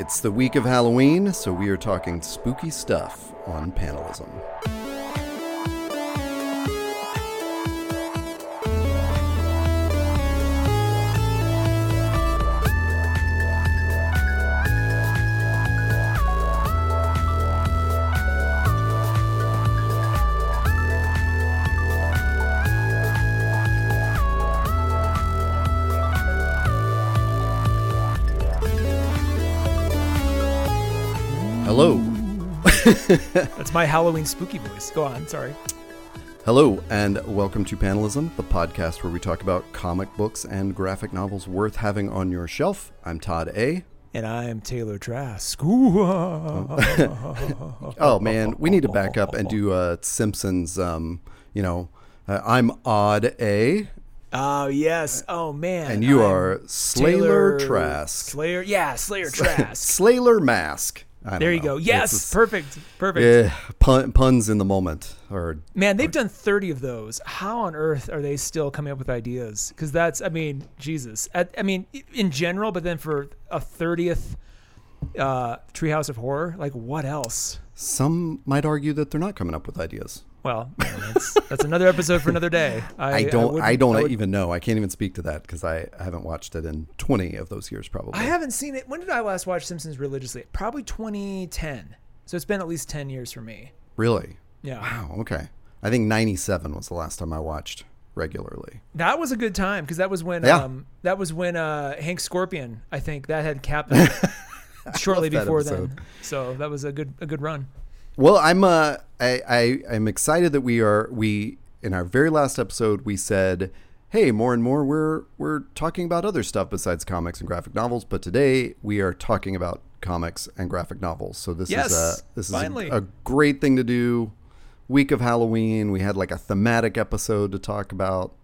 It's the week of Halloween, so we are talking spooky stuff on panelism. That's my Halloween spooky voice. Go on, sorry. Hello, and welcome to Panelism, the podcast where we talk about comic books and graphic novels worth having on your shelf. I'm Todd A. And I'm Taylor Trask. Oh man, we need to back up and do uh, Simpsons. Um, you know, uh, I'm Odd A, Oh yes. Oh man. and you I'm are Slayer Taylor Trask. Slayer. Yeah, Slayer Trask. Slayer Mask. There you know. go. Yes, just- perfect. Perfect. Yeah, pun, puns in the moment. Or Man, they've done 30 of those. How on earth are they still coming up with ideas? Because that's, I mean, Jesus. I, I mean, in general, but then for a 30th uh, Treehouse of Horror, like what else? some might argue that they're not coming up with ideas. Well, that's, that's another episode for another day. I, I don't. I, wouldn't- don't would- even know. I can't even speak to that because I haven't watched it in twenty of those years, probably. I haven't seen it. When did I last watch Simpsons religiously? Probably 2010. So it's been at least 10 years for me. really. Yeah. Wow. Okay. I think '97 was the last time I watched regularly. That was a good time because that was when Yeah. um that was when uh Hank Scorpio, I think that had happened shortly before episode. then. So that was a good a good run. Well, I'm. Uh, I, I. I'm excited that we are. We in our very last episode we said, "Hey, more and more we're we're talking about other stuff besides comics and graphic novels." But today we are talking about comics and graphic novels. So this is a this finally. is a, a great thing to do. Week of Halloween, we had like a thematic episode to talk about.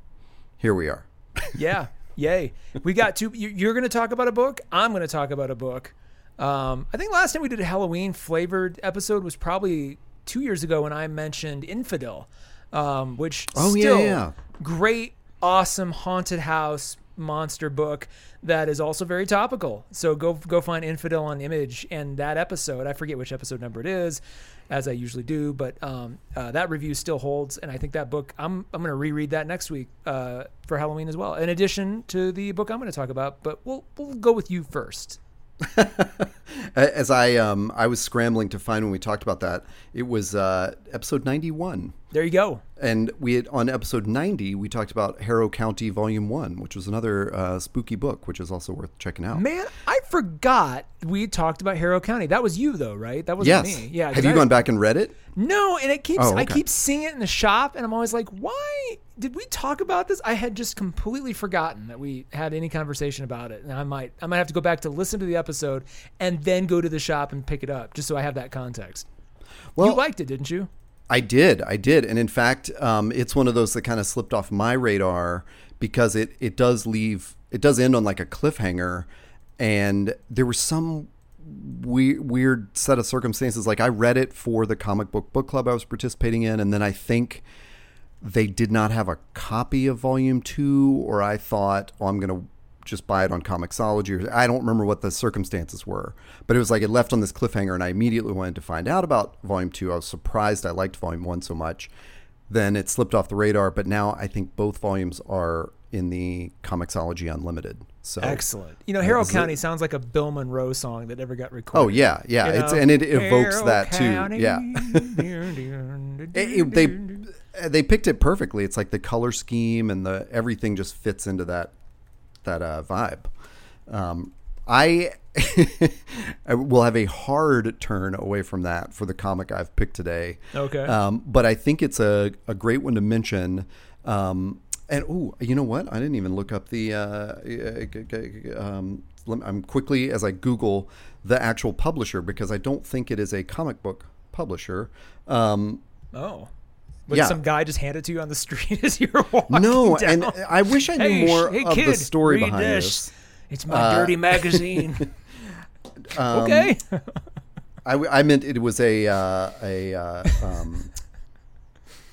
Here we are. Yeah. Yay. We got two you're going to talk about a book, I'm going to talk about a book. Um I think last time we did a Halloween flavored episode was probably 2 years ago when I mentioned Infidel. Um which Oh, yeah, yeah. great awesome haunted house monster book that is also very topical. So go go find Infidel on Image and that episode. I forget which episode number it is, as I usually do, but um, uh, that review still holds, and I think that book I'm I'm going to reread that next week uh, for Halloween as well. In addition to the book I'm going to talk about, but we'll we'll go with you first. As I um I was scrambling to find when we talked about that, it was uh, episode 91. There you go. And we had on episode 90, we talked about Harrow County Volume 1, which was another uh, spooky book, which is also worth checking out. Man, I forgot we talked about Harrow County. That was you though, right? That was yes. me. Yeah. Have you I- gone back and read it? No, and it keeps Oh, I keep seeing it in the shop and I'm always like, "Why did we talk about this?" I had just completely forgotten that we had any conversation about it. And I might I might have to go back to listen to the episode and then go to the shop and pick it up just so I have that context. Well, you liked it, didn't you? I did. I did. And in fact, um, it's one of those that kind of slipped off my radar because it, it does leave, it does end on like a cliffhanger. And there was some weird, weird set of circumstances. Like I read it for the comic book book club I was participating in. And then I think they did not have a copy of volume two, or I thought, oh, I'm going to just buy it on Comixology. Or I don't remember what the circumstances were, but it was like it left on this cliffhanger, and I immediately wanted to find out about volume two. I was surprised I liked volume one so much. Then it slipped off the radar, but now I think both volumes are in the Comixology Unlimited. So Excellent. You know, Harrow is it- County sounds like a Bill Monroe song that never got recorded. Oh yeah, yeah. You It's know, and it evokes Harrow that too. Yeah. It- it- they they picked it perfectly. It's like the color scheme and the everything just fits into that that uh, vibe. Um, I I will have a hard turn away from that for the comic I've picked today. Okay. Um, but I think it's a, a great one to mention. Um, and oh, you know what? I didn't even look up the. Uh, g- g- um, I'm quickly as I Google the actual publisher because I don't think it is a comic book publisher. Um, Oh. Would Yeah. some guy just hand it to you on the street as you're walking no, down? and I wish I knew Hey, more hey, of kid, the story read behind this. this. It's my dirty magazine. Um, okay. I meant it was a uh, a uh, um,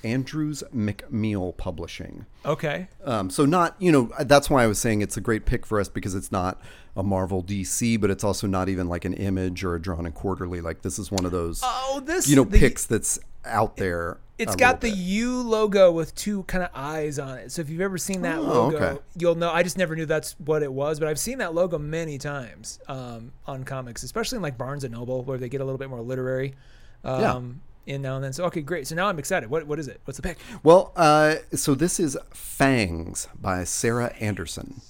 Andrews McMeel Publishing. Okay. Um, so not, you know, that's why I was saying it's a great pick for us because it's not a Marvel DC, but it's also not even like an image or a drawn and quarterly. Like this is one of those, Oh, this you know, the- picks that's out there. It's got the bit. U logo with two kind of eyes on it. So if you've ever seen that Oh, logo, okay. you'll know. I just never knew that's what it was, but I've seen that logo many times um, on comics, especially in like Barnes and Noble, where they get a little bit more literary. Um, In now and then. So okay, great. So now I'm excited. What what is it? What's the pick? Well, uh, so this is Fangs by Sarah Anderson,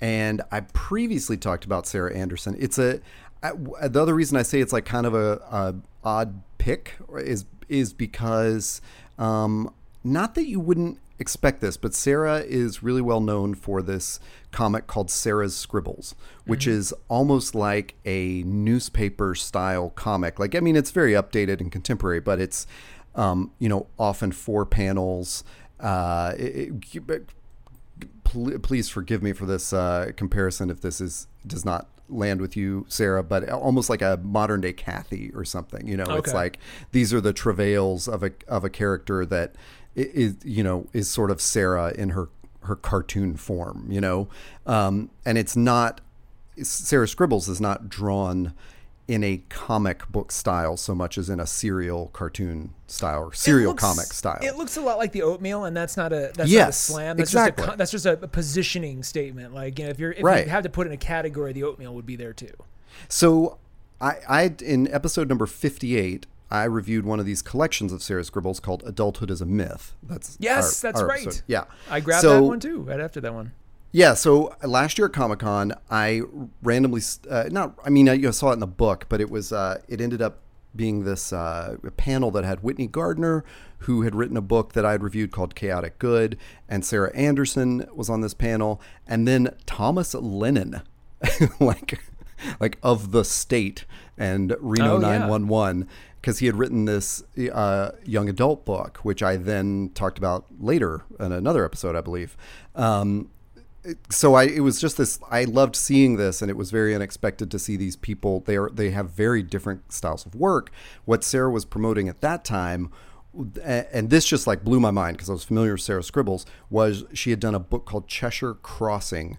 and I previously talked about Sarah Anderson. It's a I, the other reason I say it's like kind of a, a odd pick is is because um, not that you wouldn't expect this, but Sarah is really well known for this comic called Sarah's Scribbles, which is almost like a newspaper style comic. Like I mean, it's very updated and contemporary, but it's um, you know often four panels. Uh, it, it- please forgive me for this uh, comparison if this is does not land with you, Sarah, but almost like a modern day Kathy or something. You know, it's like these are the travails of a of a character that is you know is sort of Sarah in her her cartoon form. You know, um, and it's not Sarah Scribbles is not drawn in a comic book style so much as in a serial cartoon style or serial looks- comic style. It looks a lot like the oatmeal, and that's not a that's not a slam. That's exactly. just a, that's just a, positioning statement. Like you know, if you're if Right. you had to put in a category, the oatmeal would be there too. So, I, I in episode number fifty-eight, I reviewed one of these collections of Sarah Scribbles called "Adulthood is a Myth." That's Yes, our- that's our right. episode. Yeah, I grabbed So- that one too right after that one. Yeah, so last year at Comic Con, I randomly, uh, not, I mean, I you know, saw it in the book, but it was, uh, it ended up being this uh, panel that had Whitney Gardner, who had written a book that I had reviewed called Chaotic Good, and Sarah Anderson was on this panel, and then Thomas Lennon, like, like of the state and Reno Oh, 911 because he had written this uh, young adult book, which I then talked about later in another episode, I believe. Um, so I it was just this I loved seeing this and it was very unexpected to see these people. They are they have very different styles of work. What Sarah was promoting at that time and this just like blew my mind because I was familiar with Sarah Scribbles was she had done a book called Cheshire Crossing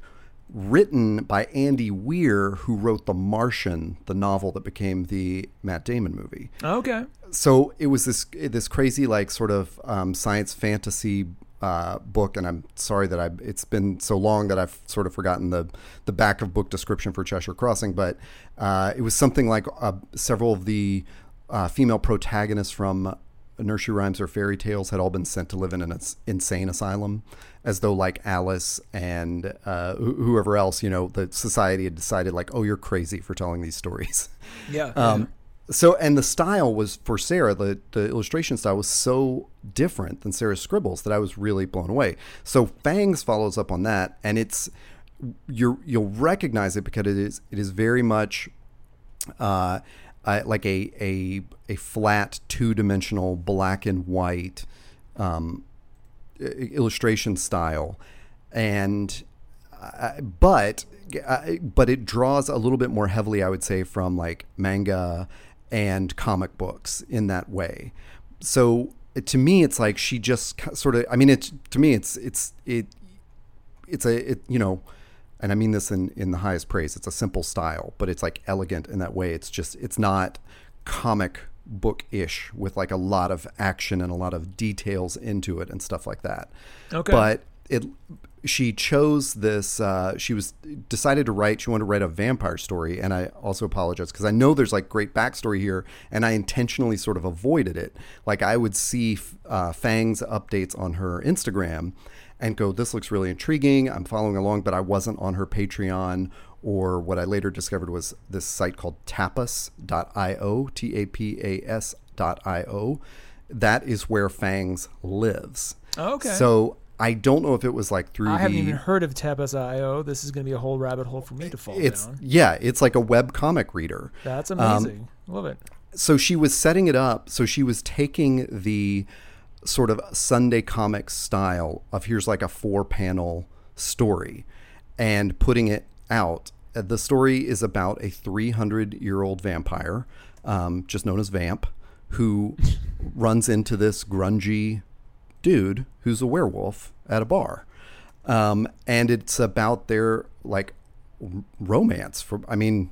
written by Andy Weir who wrote The Martian the novel that became the Matt Damon movie. Okay. so it was this this crazy like sort of um, science fantasy uh, book, and I'm sorry that I it's been so long that I've sort of forgotten the the back of book description for Cheshire Crossing, but uh, it was something like uh, several of the uh, female protagonists from nursery rhymes or fairy tales had all been sent to live in an insane asylum, as though like Alice and uh, wh- whoever else, you know, the society had decided like, oh, you're crazy for telling these stories. Yeah. Um, so and the style was for Sarah, the, the illustration style was so different than Sarah's scribbles that I was really blown away. So Fangs follows up on that, and it's you you'll recognize it because it is it is very much uh, uh, like a a a flat two dimensional black and white um, illustration style, and uh, but uh, but it draws a little bit more heavily, I would say, from like manga and comic books in that way. So to me, it's like she just sort of. I mean, it's to me, it's it's it it's a it you know and i mean this in in the highest praise it's a simple style but it's like elegant in that way it's just it's not comic book-ish with like a lot of action and a lot of details into it and stuff like that Okay. but it she chose this uh, she was decided to write she wanted to write a vampire story and i also apologize because i know there's like great backstory here and i intentionally sort of avoided it. Like i would see uh, fang's updates on her instagram and go this looks really intriguing i'm following along but i wasn't on her patreon or what i later discovered was this site called tapas.io t-a-p-a-s.io that is where fangs lives. Okay. so I don't know if it was like through I haven't even heard of Tapas.io. This is going to be a whole rabbit hole for me to fall it's down. yeah, it's like a web comic reader. That's um, amazing. Love it. So she was setting it up. So she was taking the sort of Sunday comic style of here's like a four panel story and putting it out. Uh, The story is about a 300 year old vampire, um, just known as Vamp, who runs into this grungy dude who's a werewolf at a bar, um, and it's about their like romance. For I mean,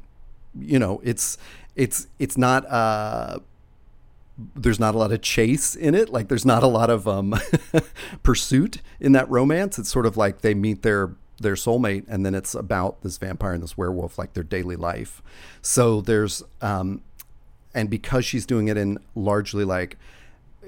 you know, it's it's it's not. Uh, there's not a lot of chase in it. Like there's not a lot of um, pursuit in that romance. It's sort of like they meet their their soulmate, and then it's about this vampire and this werewolf, like their daily life. So there's, um, and because she's doing it in largely like,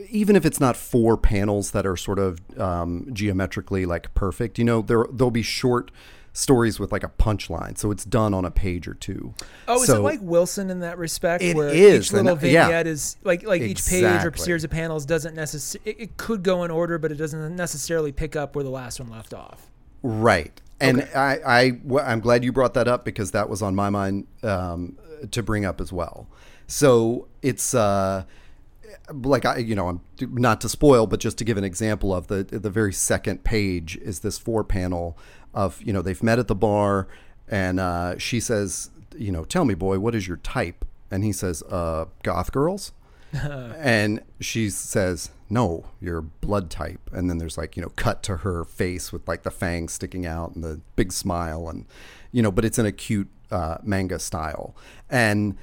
even if it's not four panels that are sort of um, geometrically like perfect, you know, there there'll be short stories with like a punchline. So it's done on a page or two. Oh, is it like Wilson in that respect? It where is, each little and, yeah. vignette is like like each page or series of panels doesn't necessarily. It, it could go in order, but it doesn't necessarily pick up where the last one left off. Right. And Okay. I, I, I'm glad you brought that up because that was on my mind um, to bring up as well. So it's uh, like I, you know, I'm not to spoil, but just to give an example of the the very second page is this four panel of you know they've met at the bar and uh, she says, you know, tell me, boy, what is your type? And he says, uh, goth girls and she says, "No, you're blood type." And then there's like you know cut to her face with like the fangs sticking out and the big smile, and you know, but it's in a cute uh, manga style, and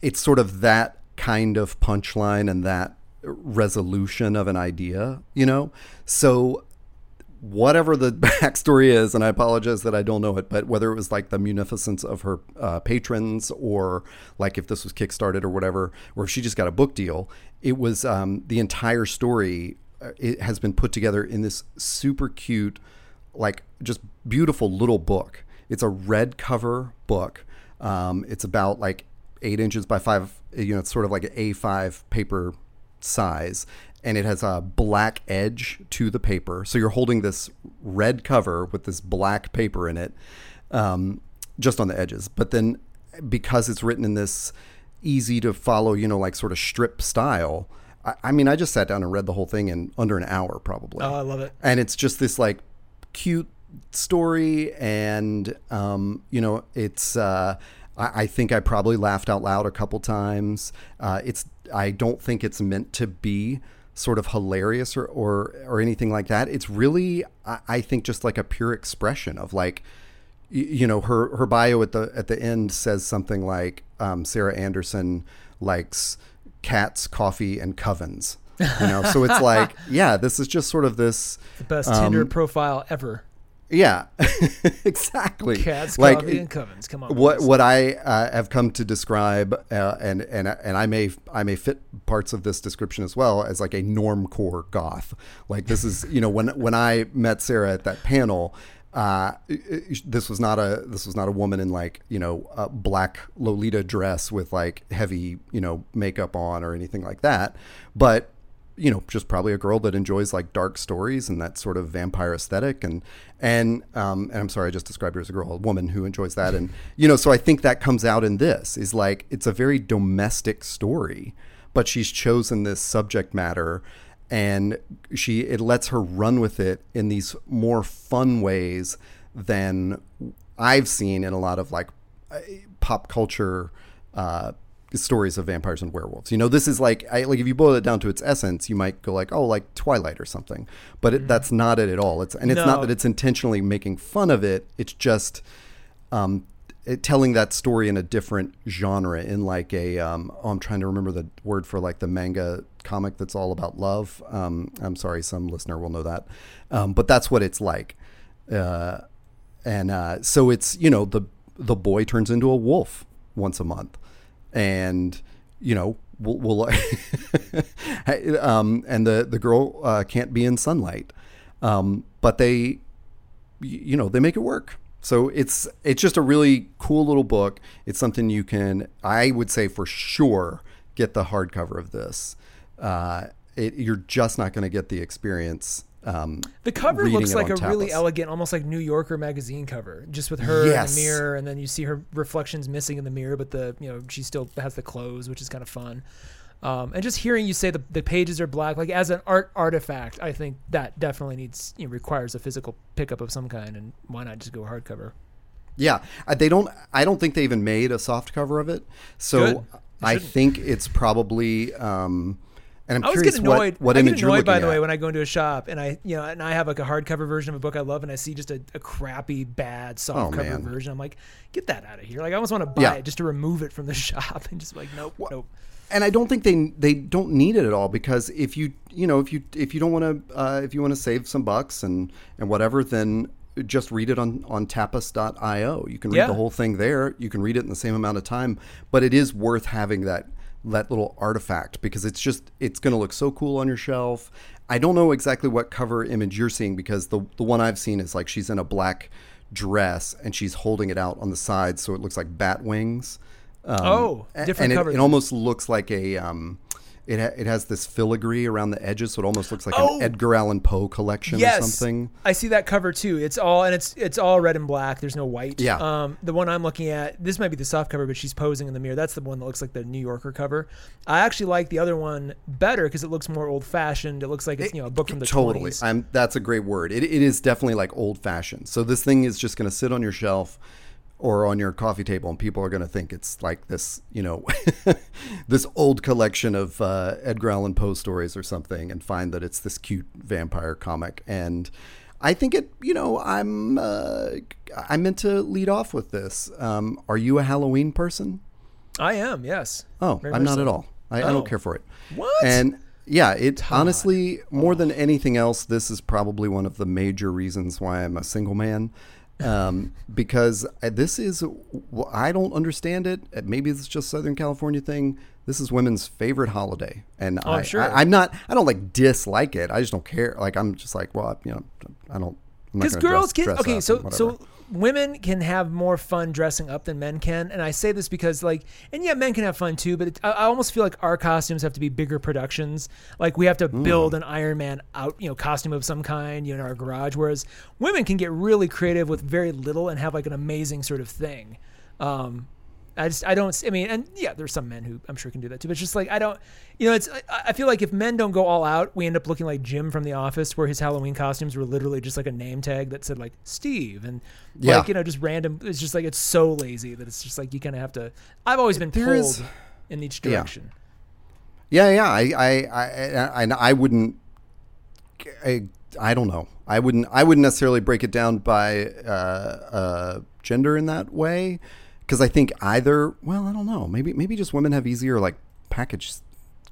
it's sort of that kind of punchline and that resolution of an idea, you know. So whatever the backstory is, and I apologize that I don't know it, but whether it was like the munificence of her uh, patrons or like if this was kickstarted or whatever, or if she just got a book deal, it was um, the entire story. uh, It has been put together in this super cute, like just beautiful little book. It's a red cover book. Um, it's about like eight inches by five. You know, it's sort of like an A5 paper size and it has a black edge to the paper. So you're holding this red cover with this black paper in it, um, just on the edges. But then because it's written in this easy to follow, you know, like sort of strip style, I, I mean, I just sat down and read the whole thing in under an hour probably. Oh, I love it. And it's just this like cute story and um, you know it's uh, I, I think I probably laughed out loud a couple times. Uh, it's I don't think it's meant to be sort of hilarious or, or or anything like that. It's really I, I think just like a pure expression of like you know her her bio at the at the end says something like um, Sarah Anderson likes cats, coffee, and covens. You know, so it's like yeah, this is just sort of this The best Um, Tinder profile ever. Yeah, exactly. Cats, like coffee, and covens. Come on. what what I uh, have come to describe, uh, and and and I may I may fit parts of this description as well as like a normcore goth. Like this is you know when when I met Sarah at that panel. Uh, this was not a this was not a woman in like you know a black Lolita dress with like heavy you know makeup on or anything like that, but you know, just probably a girl that enjoys like dark stories and that sort of vampire aesthetic. And, and, um, and I'm sorry, I just described her as a girl, a woman who enjoys that. And, you know, so I think that comes out in this is like, it's a very domestic story, but she's chosen this subject matter and she, it lets her run with it in these more fun ways than I've seen in a lot of like uh, pop culture, uh, stories of vampires and werewolves. You know, this is like I, like if you boil it down to its essence, you might go like, oh, like Twilight or something. But it, that's not it at all. It's and it's No. not that it's intentionally making fun of it. It's just um, it, telling that story in a different genre, in like a um, oh, I'm trying to remember the word for like the manga comic that's all about love. Um, I'm sorry, some listener will know that, um, but that's what it's like. Uh, and uh, so it's you know the the boy turns into a wolf once a month, and you know we'll, we'll um, and the the girl uh, can't be in sunlight, um, but they you know they make it work. So it's it's just a really cool little book. It's something you can I would say for sure get the hardcover of this. Uh, it, you're just not going to get the experience. Um, The cover looks like a on really elegant, almost like New Yorker magazine cover, just with her Yes. in the mirror, and then you see her reflections missing in the mirror, but the you know she still has the clothes, which is kind of fun. Um, and just hearing you say the, the pages are black, like as an art artifact, I think that definitely needs you know, requires a physical pickup of some kind, and why not just go hardcover? Yeah, they don't. I don't think they even made a soft cover of it. So I think it's probably um, And I'm I curious getting annoyed. what, what I get annoyed, by the at. way, when I go into a shop and I, you know, and I have like a hardcover version of a book I love, and I see just a, a crappy, bad softcover Oh, version. I'm like, get that out of here. Like I almost want to buy Yeah. it just to remove it from the shop and just like, nope, nope. and I don't think they they don't need it at all because if you you know if you if you don't want to uh, if you want to save some bucks and and whatever then just read it on on tapas.io you can read Yeah. the whole thing there you can read it in the same amount of time but it is worth having that that little artifact because it's just it's going to look so cool on your shelf I don't know exactly what cover image you're seeing because the the one I've seen is like she's in a black dress and she's holding it out on the side so it looks like bat wings um, Oh, different and it- cover. It, almost looks like a. Um, it ha- it has this filigree around the edges, so it almost looks like Oh! an Edgar Allan Poe collection yes, or something. I see that cover too. It's all and it's it's all red and black. There's no white. Yeah. Um, the one I'm looking at, this might be the soft cover, but she's posing in the mirror. That's the one that looks like the New Yorker cover. I actually like the other one better because it looks more old fashioned. It looks like it's you know a book from the totally. 20s. I'm. That's a great word. It, it is definitely like old fashioned. So this thing is just going to sit on your shelf or on your coffee table, and people are going to think it's like this, you know, this old collection of uh, Edgar Allan Poe stories or something, and find that it's this cute vampire comic. And I think it, you know, I'm uh, I meant to lead off with this. Um, are you a Halloween person? I am. Yes. Oh, Very I'm not so. at all. I, I Oh. don't care for it. What? And yeah, it honestly more than anything else, this is probably one of the major reasons why I'm a single man. Um, because this is I don't understand it. Uh, Maybe it's just Southern California thing. This is women's favorite holiday, and Oh, I'm I, sure. I, am not. I don't like dislike it. I just don't care. Like I'm just like, well, you know, I don't. I'm because girls dress okay so so women can have more fun dressing up than men can. And i say this because like and yeah men can have fun too but it, I, I almost feel like our costumes have to be bigger productions. Like we have to Hmm. build an iron man out you know costume of some kind you know in our garage whereas women can get really creative with very little and have like an amazing sort of thing. Um I just I don't I mean and yeah there's some men who I'm sure can do that too but it's just like I don't you know it's I, I feel like if men don't go all out we end up looking like Jim from The Office where his Halloween costumes were literally just like a name tag that said like Steve and Yeah. like you know just random it's just like it's so lazy that it's just like you kind of have to I've always been There pulled is- in each direction Yeah, yeah. I, I, I, I, I- I wouldn't. I, I don't know. I wouldn't. I wouldn't necessarily break it down by uh, uh, gender in that way, because I think either. Well, I don't know. Maybe, maybe just women have easier like package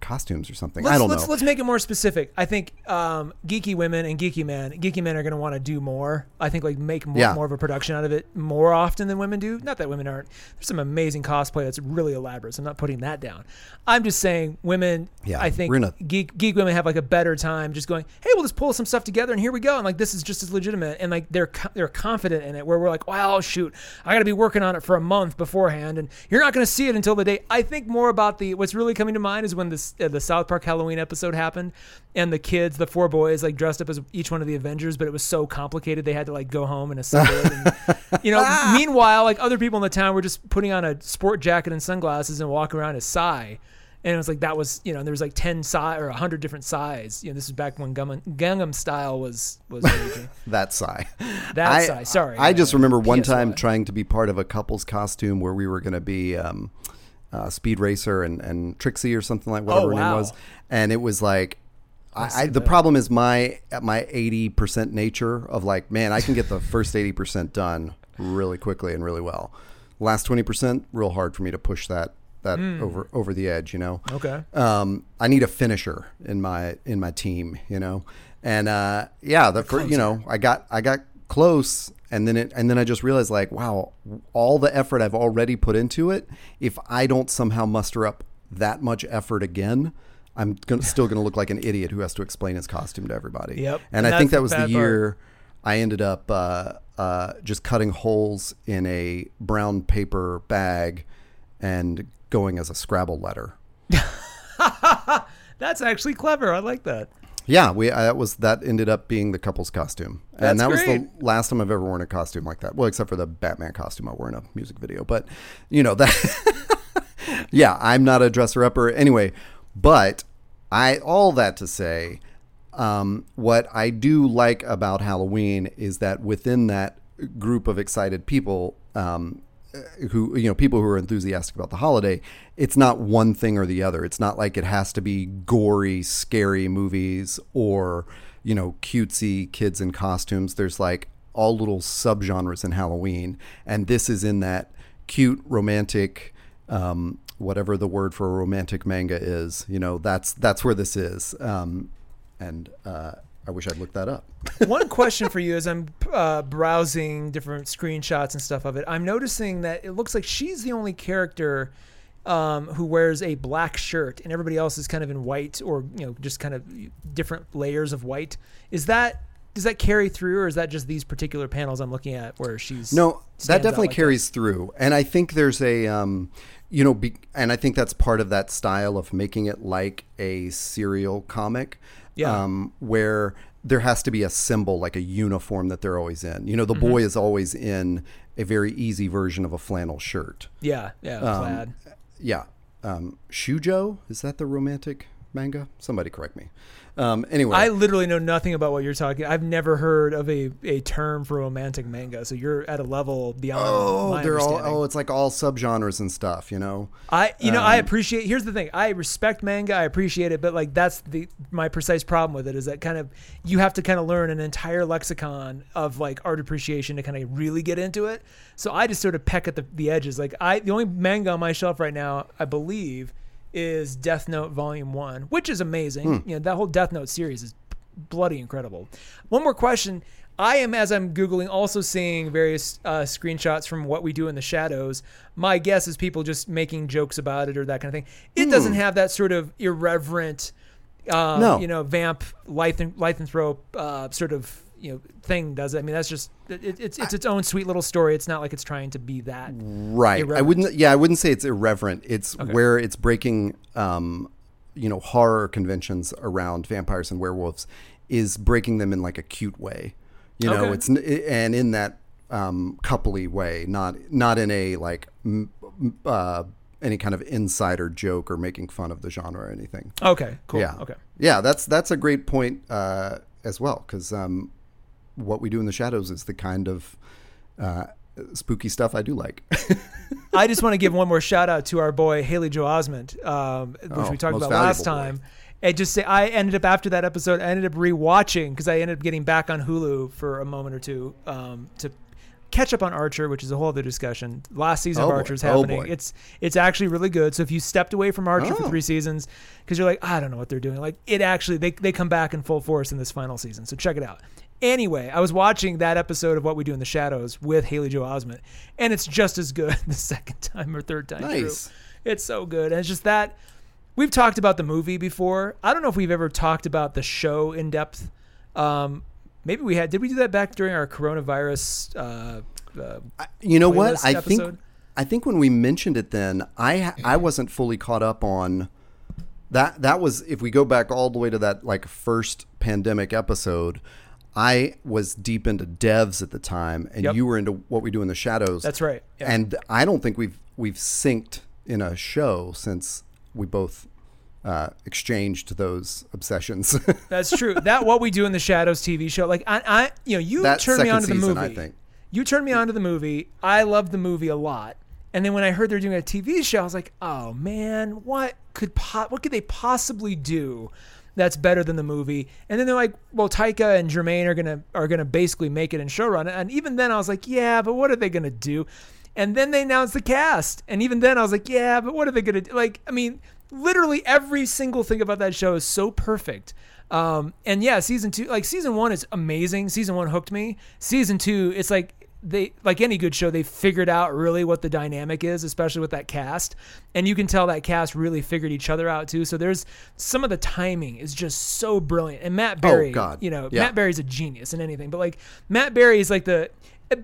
costumes or something. Let's, I don't let's, know. Let's make it more specific. I think um, geeky women and geeky men, geeky men are going to want to do more. I think like make more, Yeah. more of a production out of it more often than women do. Not that women aren't. There's some amazing cosplay that's really elaborate. So I'm not putting that down. I'm just saying women. Yeah, I think we're a- geek geek women have like a better time just going. Hey, we'll just pull some stuff together and here we go. And like this is just as legitimate. And like they're they're confident in it. Where we're like, wow, shoot, I got to be working on it for a month beforehand, and you're not going to see it until the day. I think more about the what's really coming to mind is when this uh, the South Park Halloween episode happened, and the kids, the four boys, like dressed up as each one of the Avengers, but it was so complicated they had to like go home and assemble it. And, you know, meanwhile, like other people in the town were just putting on a sport jacket and sunglasses and walking around as Psy. And it was like that was you know there was like ten Psy or hundred different Psys. You know this is back when Gangnam, Gangnam Style was was that sigh. That I, Psy, sorry. I just uh, remember one PSY. time trying to be part of a couple's costume where we were going to be um, uh, Speed Racer and, and Trixie or something like whatever her Oh, wow. name was, and it was like. I, I, the problem is my my eighty percent nature of like man I can get the first eighty percent done really quickly and really well. Last twenty percent real hard for me to push that that Hmm. over over the edge. You know Okay. um, I need a finisher in my in my team, you know, and uh, yeah, the you know I got I got close, and then it and then I just realized like wow, all the effort I've already put into it, if I don't somehow muster up that much effort again. I'm gonna, still going to look like an idiot who has to explain his costume to everybody. Yep. And, And I think that was the bad part. year I ended up uh, uh, just cutting holes in a brown paper bag and going as a Scrabble letter. That's actually clever. I like that. Yeah, we uh, that was that ended up being the couple's costume, and That's that was the last time I've ever worn a costume like that. Well, except for the Batman costume I wore in a music video, but you know that. yeah, I'm not a dresser upper anyway, but I all that to say, um, what I do like about Halloween is that within that group of excited people, um, who you know people who are enthusiastic about the holiday it's not one thing or the other. It's not like it has to be gory scary movies or you know cutesy kids in costumes. There's like all little subgenres in halloween and this is in that cute romantic um, whatever the word for a romantic manga is you know that's that's where this is. Um, and uh, I wish I'd looked that up. One question for you as I'm uh, browsing different screenshots and stuff of it, I'm noticing that it looks like she's the only character um, who wears a black shirt, and everybody else is kind of in white or you know just kind of different layers of white. Is that does that carry through, or is that just these particular panels I'm looking at where she's no? That definitely like carries through, and I think there's a. Um, you know, be, and I think that's part of that style of making it like a serial comic Yeah. um, where there has to be a symbol, like a uniform that they're always in. You know, the Mm-hmm. boy is always in a very easy version of a flannel shirt. Yeah, yeah, Um, plaid. Yeah. Um, Shujo, is that the romantic manga? Somebody correct me. Um, anyway, I literally know nothing about what you're talking. I've never heard of a, a term for romantic manga, so you're at a level beyond. oh, they're all, oh, it's like all subgenres and stuff, you know? I you know I Um, appreciate. Here's the thing. I respect manga. I appreciate it, but like that's the my precise problem with it is that kind of you have to kind of learn an entire lexicon of like art appreciation to kind of really get into it. So I just sort of peck at the, the edges. Like I the only manga on my shelf right now, I believe, is Death Note Volume One, which is amazing. Hmm. You know that whole Death Note series is bloody incredible. One more question. I am, as I'm Googling, also seeing various uh, screenshots from what we do in the shadows. My guess is people just making jokes about it or that kind of thing. It doesn't have that sort of irreverent, um, No. you know, vamp, lythan- lycanthrope uh, sort of, you know, thing, does it? I mean, that's just, it, it's, it's its own sweet little story. It's not like it's trying to be that. Right. I wouldn't. Yeah, I wouldn't say it's irreverent. It's where it's breaking, um, you know, horror conventions around vampires and werewolves, is breaking them in like a cute way. You know, Okay. it's and in that um, coupley way, not not in a like uh, any kind of insider joke or making fun of the genre or anything. Okay, cool. Yeah. Okay. Yeah, that's that's a great point uh, as well because um, what we do in the shadows is the kind of uh, spooky stuff I do like. I just want to give one more shout out to our boy Haley Joel Osment, um, which Oh, we talked about last valuable boy. time. And just say I ended up after that episode, I ended up rewatching because I ended up getting back on Hulu for a moment or two um, to catch up on Archer, which is a whole other discussion. Last season Oh, of. Archer is Oh, happening. boy. it's it's actually really good. So if you stepped away from Archer for Oh. three seasons because you're like I don't know what they're doing, like it actually they they come back in full force in this final season. So check it out. Anyway, I was watching that episode of What We Do in the Shadows with Haley Joel Osment, and it's just as good the second time or third time Nice. through. It's so good. And it's just that we've talked about the movie before. I don't know if we've ever talked about the show in depth. Um, maybe we had. Did we do that back during our coronavirus? Uh, uh, You know what? I episode? think I think when we mentioned it then, I I wasn't fully caught up on that that was if we go back all the way to that like first pandemic episode, I was deep into devs at the time and Yep. you were into what we do in the shadows. that's right. Yeah. And I don't think we've we've synced in a show since we both uh, exchanged those obsessions. That's true. That what we do in the shadows TV show. Like I, I you know, you that turned me on to the season, movie. I think. You turned me on to the movie. I loved the movie a lot. And then when I heard they're doing a TV show, I was like, "Oh man, what could po- what could they possibly do that's better than the movie?" And then they're like, "Well, Taika and Jermaine are gonna are gonna basically make it and showrun it." And even then, I was like, "Yeah, but what are they gonna do?" And then they announced the cast, and even then, I was like, "Yeah, but what are they gonna do?" Like, I mean, literally every single thing about that show is so perfect. Um, and yeah, season two, like season one is amazing. Season one hooked me. Season two, it's like they, like any good show, they figured out really what the dynamic is, especially with that cast. And you can tell that cast really figured each other out too. So there's some of the timing is just so brilliant. And Matt oh, Berry, Oh, God. you know, Yeah. Matt Berry's a genius in anything, but like Matt Berry is like the,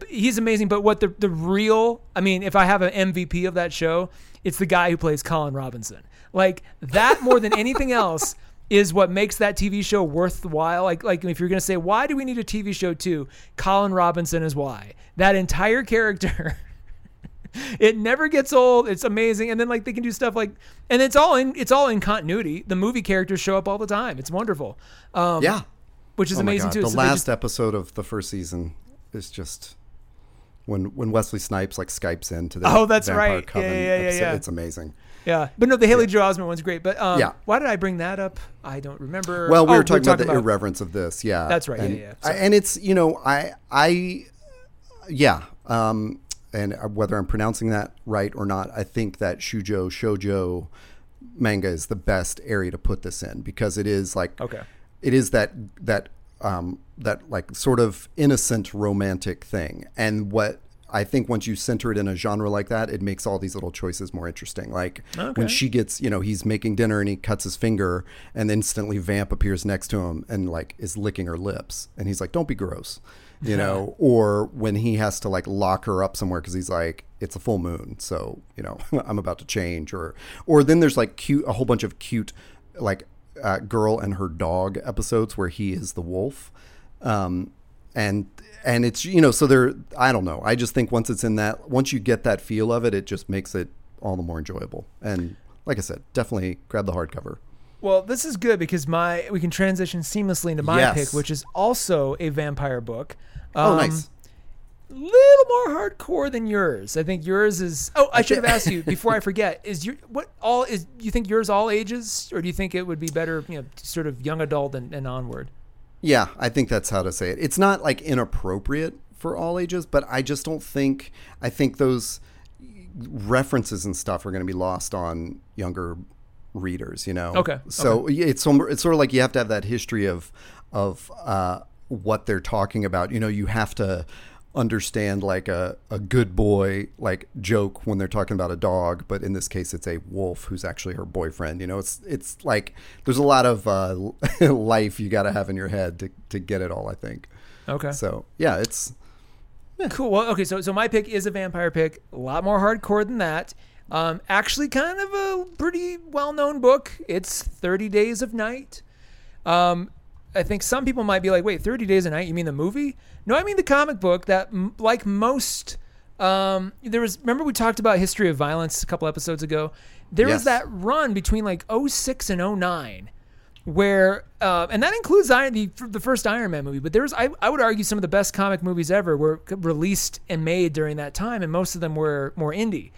he's amazing. But what the, the real, I mean, if I have an MVP of that show, it's the guy who plays Colin Robinson. Like that more than anything else is what makes that TV show worthwhile. Like, like if you're gonna say why do we need a TV show too, Colin Robinson is why. That entire character. it never gets old. It's amazing, and then like they can do stuff like, and it's all in it's all in continuity. The movie characters show up all the time. It's wonderful. Um, Yeah. which is Oh amazing too. The So last just- episode of the first season is just when when Wesley Snipes like Skypes into the Oh, that's right. Yeah, yeah, yeah, yeah. It's amazing. Yeah, but no, the Haley Joel Osment one's great. But um, Yeah. why did I bring that up? I don't remember. Well, we Oh, were talking about the irreverence of this. Yeah, That's right. Yeah, And, yeah, yeah. I, and it's you know I I yeah. Um, and whether I'm pronouncing that right or not, I think that shujo shojo manga is the best area to put this in because it is like Okay. it is that that um, that like sort of innocent romantic thing and what I think once you center it in a genre like that, it makes all these little choices more interesting. Like Okay. when she gets, you know, he's making dinner and he cuts his finger, and instantly Vamp appears next to him and like is licking her lips, and he's like, "Don't be gross," you know. or when he has to like lock her up somewhere because he's like, "It's a full moon, so you know, I'm about to change." Or or then there's like cute, a whole bunch of cute, like uh, girl and her dog episodes where he is the wolf. Um, and and it's you know so there I don't know I just think once it's in that once you get that feel of it it just makes it all the more enjoyable and like I said definitely grab the hardcover Well, this is good because my we can transition seamlessly into my Yes. pick, which is also a vampire book. oh Um, nice little more hardcore than yours. I think yours is. Oh, I should have asked you before I forget. Is your what all is? You think yours all ages, or do you think it would be better, you know, sort of young adult and, and onward? Yeah I think that's how to say it. It's not like inappropriate for all ages but I just don't think I think those references and stuff are going to be lost on younger readers you know? Okay, so yeah, it's it's sort of like you have to have that history of of uh, what they're talking about. You know you have to understand like a, a good boy like joke when they're talking about a dog but in this case it's a wolf who's actually her boyfriend you know it's it's like there's a lot of uh, life you got to have in your head to, to get it all i think Okay. so yeah it's Cool. Well, okay. So, so my pick is a vampire pick. A lot more hardcore than that. Um, actually, kind of a pretty well-known book. It's Thirty Days of Night. Um, I think some people might be like, "Wait, Thirty Days of Night? You mean the movie?" No, I mean the comic book. That, m- like most, um, there was. Remember we talked about History of Violence a couple episodes ago. There was that run between like 06 and 09 where uh, and that includes Iron, the the first Iron Man movie. But there's I, I would argue some of the best comic movies ever were released and made during that time, and most of them were more indie.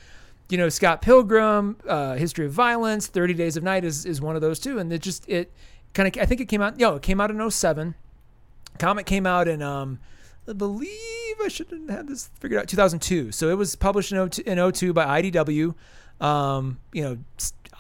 You know, Scott Pilgrim, uh, History of Violence, Thirty Days of Night is is one of those too, and it just it kind of I think it came out. No, it came out in 07. Comic came out in um I believe I should have had this figured out 2002. So it was published in 02, in 02 by IDW. Um, you know,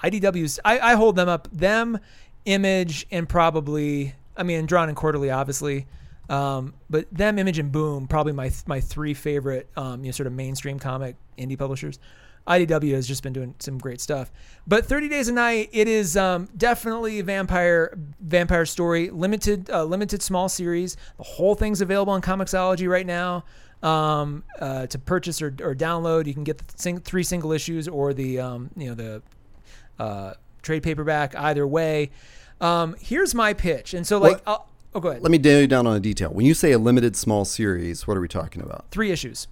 IDW's I, I hold them up them image and probably I mean drawn and quarterly obviously. Um, but them image and boom probably my my three favorite um, you know sort of mainstream comic indie publishers. IDW has just been doing some great stuff. But 30 Days a Night, it is um, definitely a vampire vampire story, limited uh, limited small series. The whole thing's available on Comixology right now um, uh, to purchase or, or download. You can get the sing- three single issues or the um, you know the uh, trade paperback. Either way, um, here's my pitch. And so like, I'll, oh, go ahead. let me nail you down on a detail when you say a limited small series what are we talking about Three issues.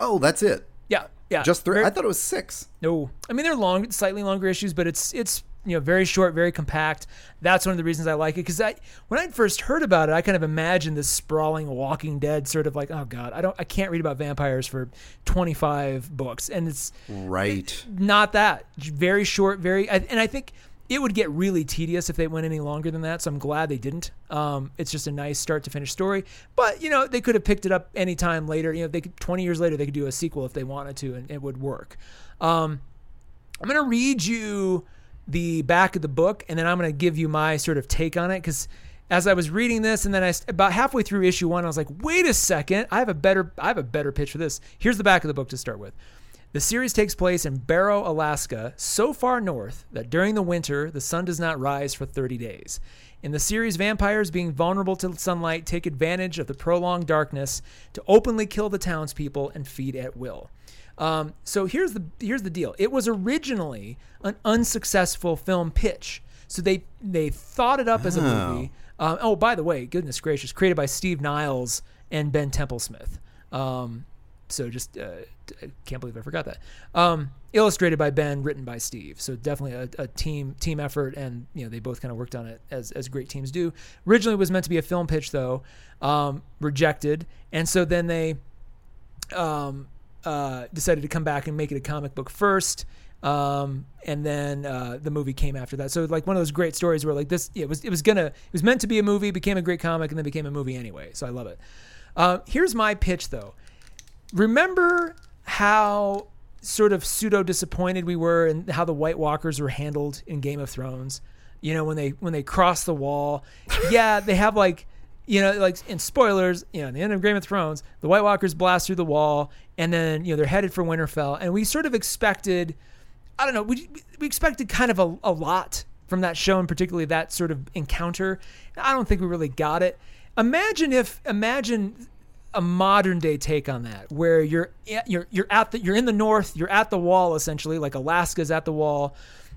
oh that's it Yeah, yeah. just three? i thought it was six. No, I mean they're long, slightly longer issues, but it's it's you know very short, very compact. That's one of the reasons I like it because I when I first heard about it, I kind of imagined this sprawling Walking Dead sort of like oh god, I don't I can't read about vampires for 25 books, and it's right. Not that. Very short, very I- and I think it would get really tedious if they went any longer than that. So I'm glad they didn't. Um, it's just a nice start to finish story. But you know they could have picked it up anytime later. You know they could 20 years later they could do a sequel if they wanted to, and it would work. Um, I'm going to read you the back of the book and then I'm going to give you my sort of take on it because as I was reading this and then I about halfway through issue 1 I was like wait a second I have a better I have a better pitch for this. Here's the back of the book to start with. The series takes place in Barrow, Alaska, so far north that during the winter the sun does not rise for 30 days. In the series, vampires being vulnerable to sunlight take advantage of the prolonged darkness to openly kill the townspeople and feed at will. Um, so here's the here's the deal. It was originally an unsuccessful film pitch. So they they thought it up as a Oh. movie. Um, oh, by the way, goodness gracious, created by Steve Niles and Ben Templesmith. Um, so just uh, I can't believe I forgot that. Um, illustrated by Ben, written by Steve. So definitely a, a team team effort, and you know they both kind of worked on it as as great teams do. Originally, it was meant to be a film pitch though, um, rejected, and so then they um, uh, decided to come back and make it a comic book first. Um, and then uh, the movie came after that. So like one of those great stories where like this, it was it was gonna it was meant to be a movie, became a great comic, and then became a movie anyway. So I love it. Uh, here's my pitch though. Remember how sort of pseudo disappointed we were and how the White Walkers were handled in Game of Thrones. You know when they when they cross the wall, yeah, they have like you know, like in spoilers, you know, in the end of Game of Thrones, the White Walkers blast through the wall, and then you know they're headed for Winterfell, and we sort of expected, I don't know, we we expected kind of a, a lot from that show, and particularly that sort of encounter. I don't think we really got it. Imagine if, imagine a modern day take on that, where you're you're you're at the you're in the north, you're at the wall essentially, like Alaska's at the wall,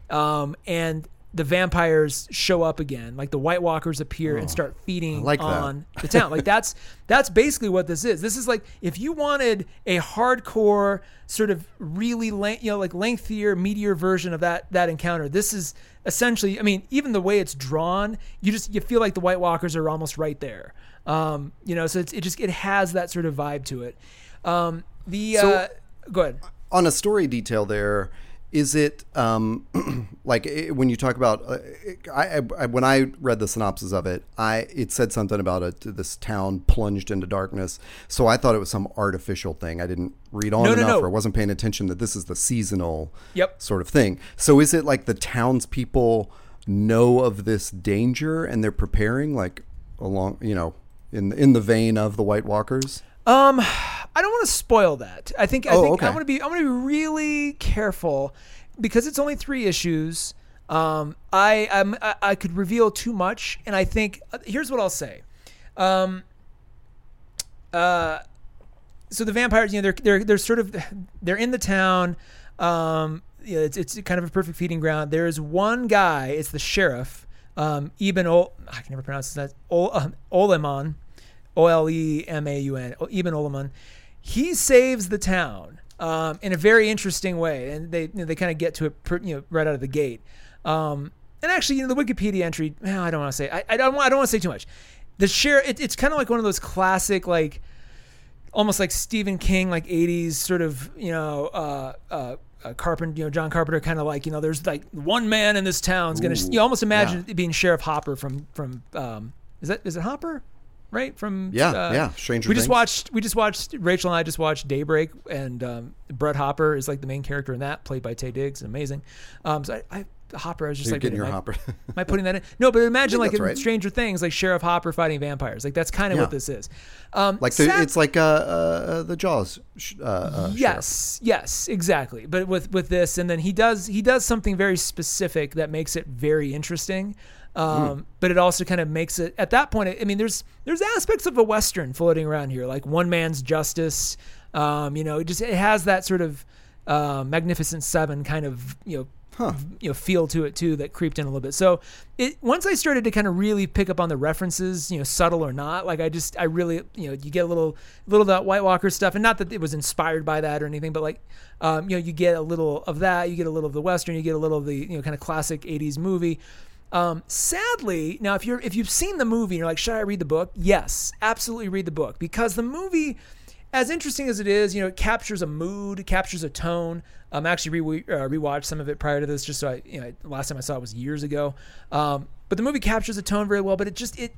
um, and the vampires show up again. Like the white walkers appear and start feeding like on the town. Like that's that's basically what this is. This is like if you wanted a hardcore sort of really length you know like lengthier meatier version of that that encounter this is essentially i mean even the way it's drawn you just you feel like the white walkers are almost right there um you know so it's, it just it has that sort of vibe to it. Um the So- uh go ahead. on a story detail there is it um, like eh, when you talk about uh, I, I when I read the synopsis of it I it said something about it this town plunged into darkness. So I thought it was some artificial thing. I didn't read on No, no, enough no. or wasn't paying attention that this is the seasonal Yep. sort of thing. So is it like the townspeople know of this danger and they're preparing like along you know in in the vein of the White Walkers Um, I don't want to spoil that. I think I Oh, think okay. I'm gonna be I'm gonna be really careful because it's only three issues. Um, I I'm, I I could reveal too much, and I think uh, here's what I'll say. Um, uh, so the vampires, you know, they're they're they're sort of they're in the town. Um, you know, it's it's kind of a perfect feeding ground. There is one guy. It's the sheriff. Um, Eben Ol, I can never pronounce name. Ol, um, Olemaun. O L E M A U N, Eben Olemaun. He saves the town um, in a very interesting way, and they you know, they kind of get to it pr- you know right out of the gate. Um, and actually, you know, the Wikipedia entry. well, I don't want to say. I, I don't. I don't want to say too much. The share. It, it's kind of like one of those classic like almost like Stephen King, like '80s sort of, you know, uh, uh, uh, Carpenter, you know, John Carpenter, kind of like, you know, there's like one man in this town's gonna. Ooh, You almost imagine yeah. it being Sheriff Hopper from from. Um, is that is it Hopper? Right from Yeah, uh, yeah, Stranger we just watched we just watched Rachel and I just watched Daybreak and um, Brett Hopper is like the main character in that played by Taye Diggs amazing um, so I, I Hopper I was just like getting your am I- Hopper. Am I putting that in? No, but imagine like in right. Stranger Things, like Sheriff Hopper fighting vampires. Like that's kind of Yeah. what this is. Um, like the, it's like uh, uh, the Jaws. Uh, uh, sheriff. yes, yes, exactly. But with with this, and then he does he does something very specific that makes it very interesting. Um, But it also kind of makes it at that point. I mean, there's there's aspects of a western floating around here, like one man's justice. Um, you know, it just it has that sort of uh, Magnificent Seven kind of you know you know feel to it too that creeped in a little bit. So it once I started to kind of really pick up on the references, you know, subtle or not, like I just I really you know you get a little little of that White Walker stuff, and not that it was inspired by that or anything, but like um, you know you get a little of that, you get a little of the western, you get a little of the you know kind of classic '80s movie. Um, sadly, now if you're if you've seen the movie and you're like, should I read the book? Yes, absolutely read the book because the movie as interesting as it is, you know, it captures a mood, captures a tone. Um, I actually re- uh, rewatched some of it prior to this, just so I, you know, last time I saw it was years ago. Um, but the movie captures a tone very well, but it just it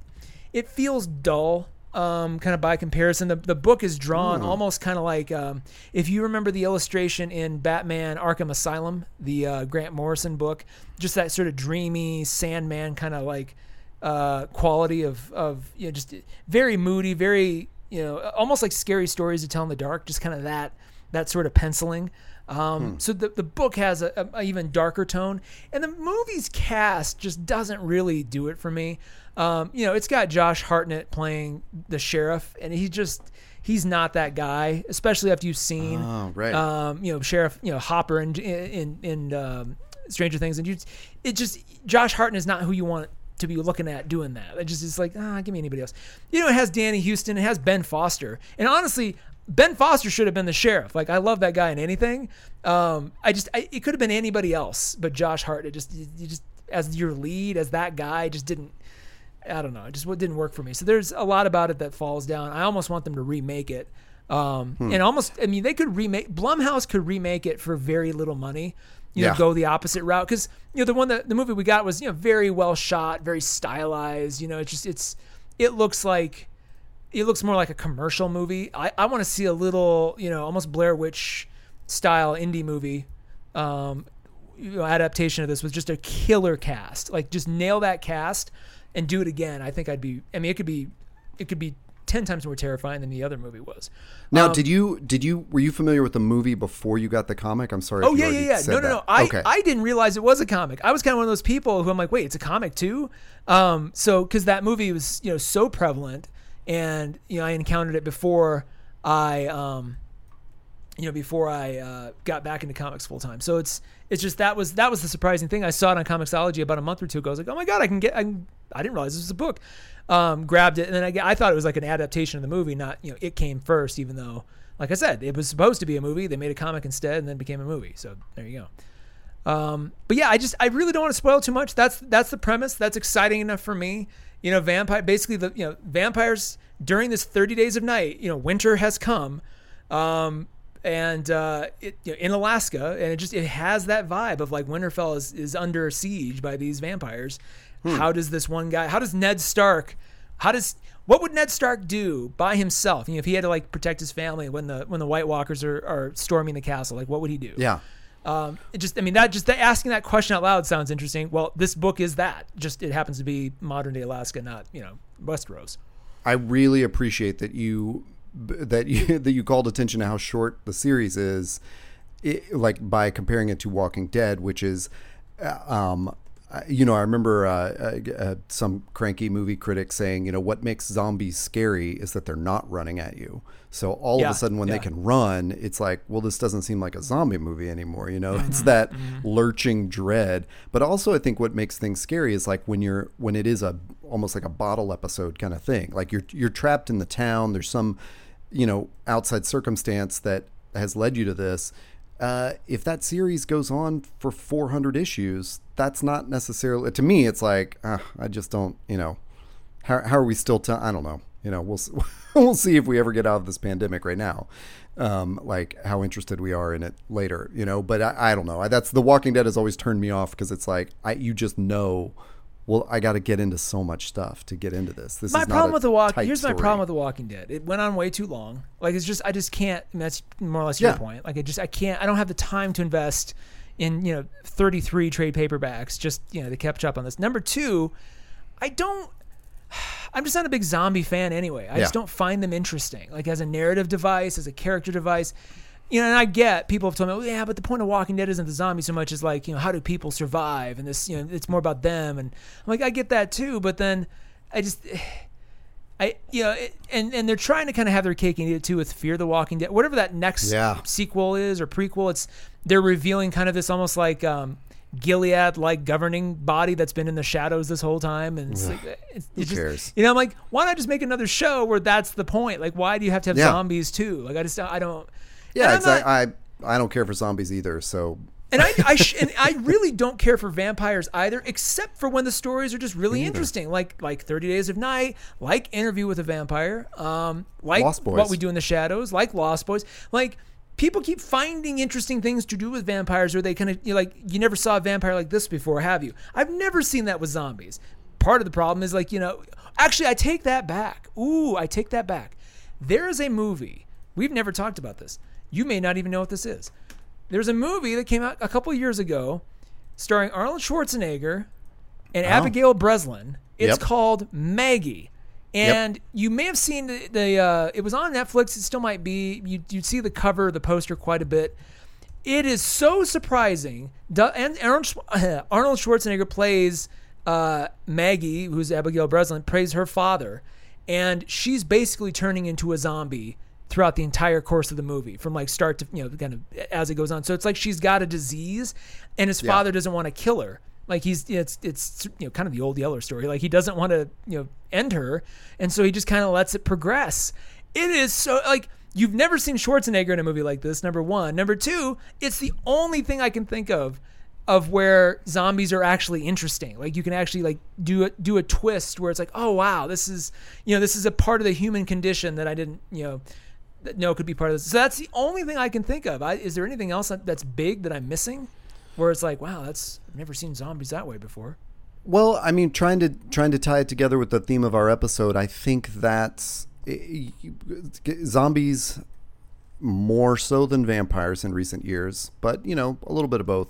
it feels dull, um, kind of by comparison. The the book is drawn almost kind of like um, if you remember the illustration in Batman: Arkham Asylum, the uh, Grant Morrison book, just that sort of dreamy Sandman kind of like uh, quality of of you know just very moody, very you know almost like scary stories to tell in the dark. Just kind of that that sort of penciling. Um, So the the book has a, a, a even darker tone, and the movie's cast just doesn't really do it for me. Um, you know, it's got Josh Hartnett playing the sheriff, and he just he's not that guy, especially after you've seen Oh, right. um, you know, Sheriff, you know, Hopper in in in um, Stranger Things, and you, it just Josh Hartnett is not who you want to be looking at doing that. It just is like, ah, give me anybody else. You know, it has Danny Huston, it has Ben Foster, and honestly, Ben Foster should have been the sheriff. Like, I love that guy in anything. Um, I just, I, it could have been anybody else, but Josh Hartnett just, you you just as your lead, as that guy, just didn't. I don't know. It just what didn't work for me. So there's a lot about it that falls down. I almost want them to remake it. Um, Hmm. and almost, I mean, they could remake Blumhouse could remake it for very little money. You know, Yeah. go the opposite route because you know the one that the movie we got was you know very well shot, very stylized. You know, it's just it's it looks like it looks more like a commercial movie. I, I want to see a little, you know, almost Blair Witch style indie movie um, you know, adaptation of this with just a killer cast. Like just nail that cast and do it again. I think I'd be. I mean, it could be, it could be ten times more terrifying than the other movie was. Now, Um, did you did you were you familiar with the movie before you got the comic? I'm sorry. Oh yeah, yeah, yeah. No, no, no. I, okay. I didn't realize it was a comic. I was kind of one of those people who I'm like, wait, it's a comic too. Um, so because that movie was you know so prevalent, and you know I encountered it before I um, you know before I uh, got back into comics full time. So it's it's just that was that was the surprising thing. I saw it on Comixology about a month or two ago. I was like, oh my god, I can get. I, I didn't realize this was a book. Um, grabbed it and then I, I thought it was like an adaptation of the movie, not you know it came first, even though like I said it was supposed to be a movie. They made a comic instead and then became a movie. So there you go. Um, but yeah, I just I really don't want to spoil too much. That's that's the premise. That's exciting enough for me. You know, vampire basically the you know vampires during this 30 days of night. You know, winter has come, um, and uh, it, you know, in Alaska, and it just it has that vibe of like Winterfell is is under siege by these vampires. How does this one guy? How does Ned Stark? How does what would Ned Stark do by himself? You know, if he had to like protect his family when the when the White Walkers are, are storming the castle, like what would he do? yeah. Um, it just, I mean, that just that asking that question out loud sounds interesting. Well, this book is that. Just it happens to be modern day Alaska, not you know Westeros. I really appreciate that you that you that you called attention to how short the series is, it, like by comparing it to Walking Dead, which is, uh, um, you know, I remember uh, uh, uh, some cranky movie critic saying, you know, what makes zombies scary is that they're not running at you. So all Yeah, of a sudden, when yeah. they can run, it's like, well, this doesn't seem like a zombie movie anymore. You know, Mm-hmm, it's that lurching dread. But also, I think what makes things scary is like when you're when it is a almost like a bottle episode kind of thing. Like you're you're trapped in the town. There's some, you know, outside circumstance that has led you to this. Uh, if that series goes on for 400 issues, that's not necessarily to me. It's like uh, I just don't, you know, how, how are we still? I don't know. You know, we'll we'll see if we ever get out of this pandemic right now. Um, like how interested we are in it later, you know. But I, I don't know. I, that's The Walking Dead has always turned me off because it's like I you just know. Well, I got to get into so much stuff to get into this. This my is My problem with the walk. Here's my story. problem with the Walking Dead. It went on way too long. Like it's just I just can't. That's more or less your Yeah. point. Like I just I can't. I don't have the time to invest in you know 33 trade paperbacks just you know to catch up on this. Number two, I don't. I'm just not a big zombie fan anyway. I just don't find them interesting. Like as a narrative device, as a character device. You know, and I get people have told me, well, yeah, but the point of Walking Dead isn't the zombie so much as like, you know, how do people survive? And this, you know, it's more about them. And I'm like, I get that too, but then I just, I, you know, it, and and they're trying to kind of have their cake and eat it too with Fear the Walking Dead, whatever that next Yeah. sequel is or prequel. It's they're revealing kind of this almost like um, Gilead like governing body that's been in the shadows this whole time, and it's like it's, Who just, cares? you know, I'm like, why not just make another show where that's the point? Like, why do you have to have Yeah. zombies too? Like, I just I don't. Yeah, it's not- I I don't care for zombies either. So and I, I sh- and I really don't care for vampires either, except for when the stories are just really interesting, like like Thirty Days of Night, like Interview with a Vampire, um, like Lost Boys. What We Do in the Shadows, like Lost Boys, like. People keep finding interesting things to do with vampires, or they kind of you know, like you never saw a vampire like this before, have you? I've never seen that with zombies. Part of the problem is like you know, actually, I take that back. Ooh, I take that back. There is a movie we've never talked about this. You may not even know what this is. There's a movie that came out a couple years ago starring Arnold Schwarzenegger and Abigail Breslin. It's Yep. called Maggie. And you may have seen the, the uh, it was on Netflix. It still might be. You, you'd see the cover, the poster quite a bit. It is so surprising. And Arnold, Arnold Schwarzenegger plays uh, Maggie, who's Abigail Breslin, plays her father, and she's basically turning into a zombie throughout the entire course of the movie, from like start to you know kind of as it goes on. So it's like she's got a disease, and his father doesn't want to kill her. Like he's it's it's you know kind of the old Yeller story. Like he doesn't want to you know end her, and so he just kind of lets it progress. It is so like you've never seen Schwarzenegger in a movie like this. Number one, number two, it's the only thing I can think of of where zombies are actually interesting. Like you can actually like do a, do a twist where it's like, oh wow, this is you know this is a part of the human condition that I didn't you know that no could be part of this. So that's the only thing I can think of. I, is there anything else that- that's big that I'm missing? Where it's like, wow, that's I've never seen zombies that way before. Well, I mean, trying to trying to tie it together with the theme of our episode, I think that's eh, zombies more so than vampires in recent years, but you know, a little bit of both.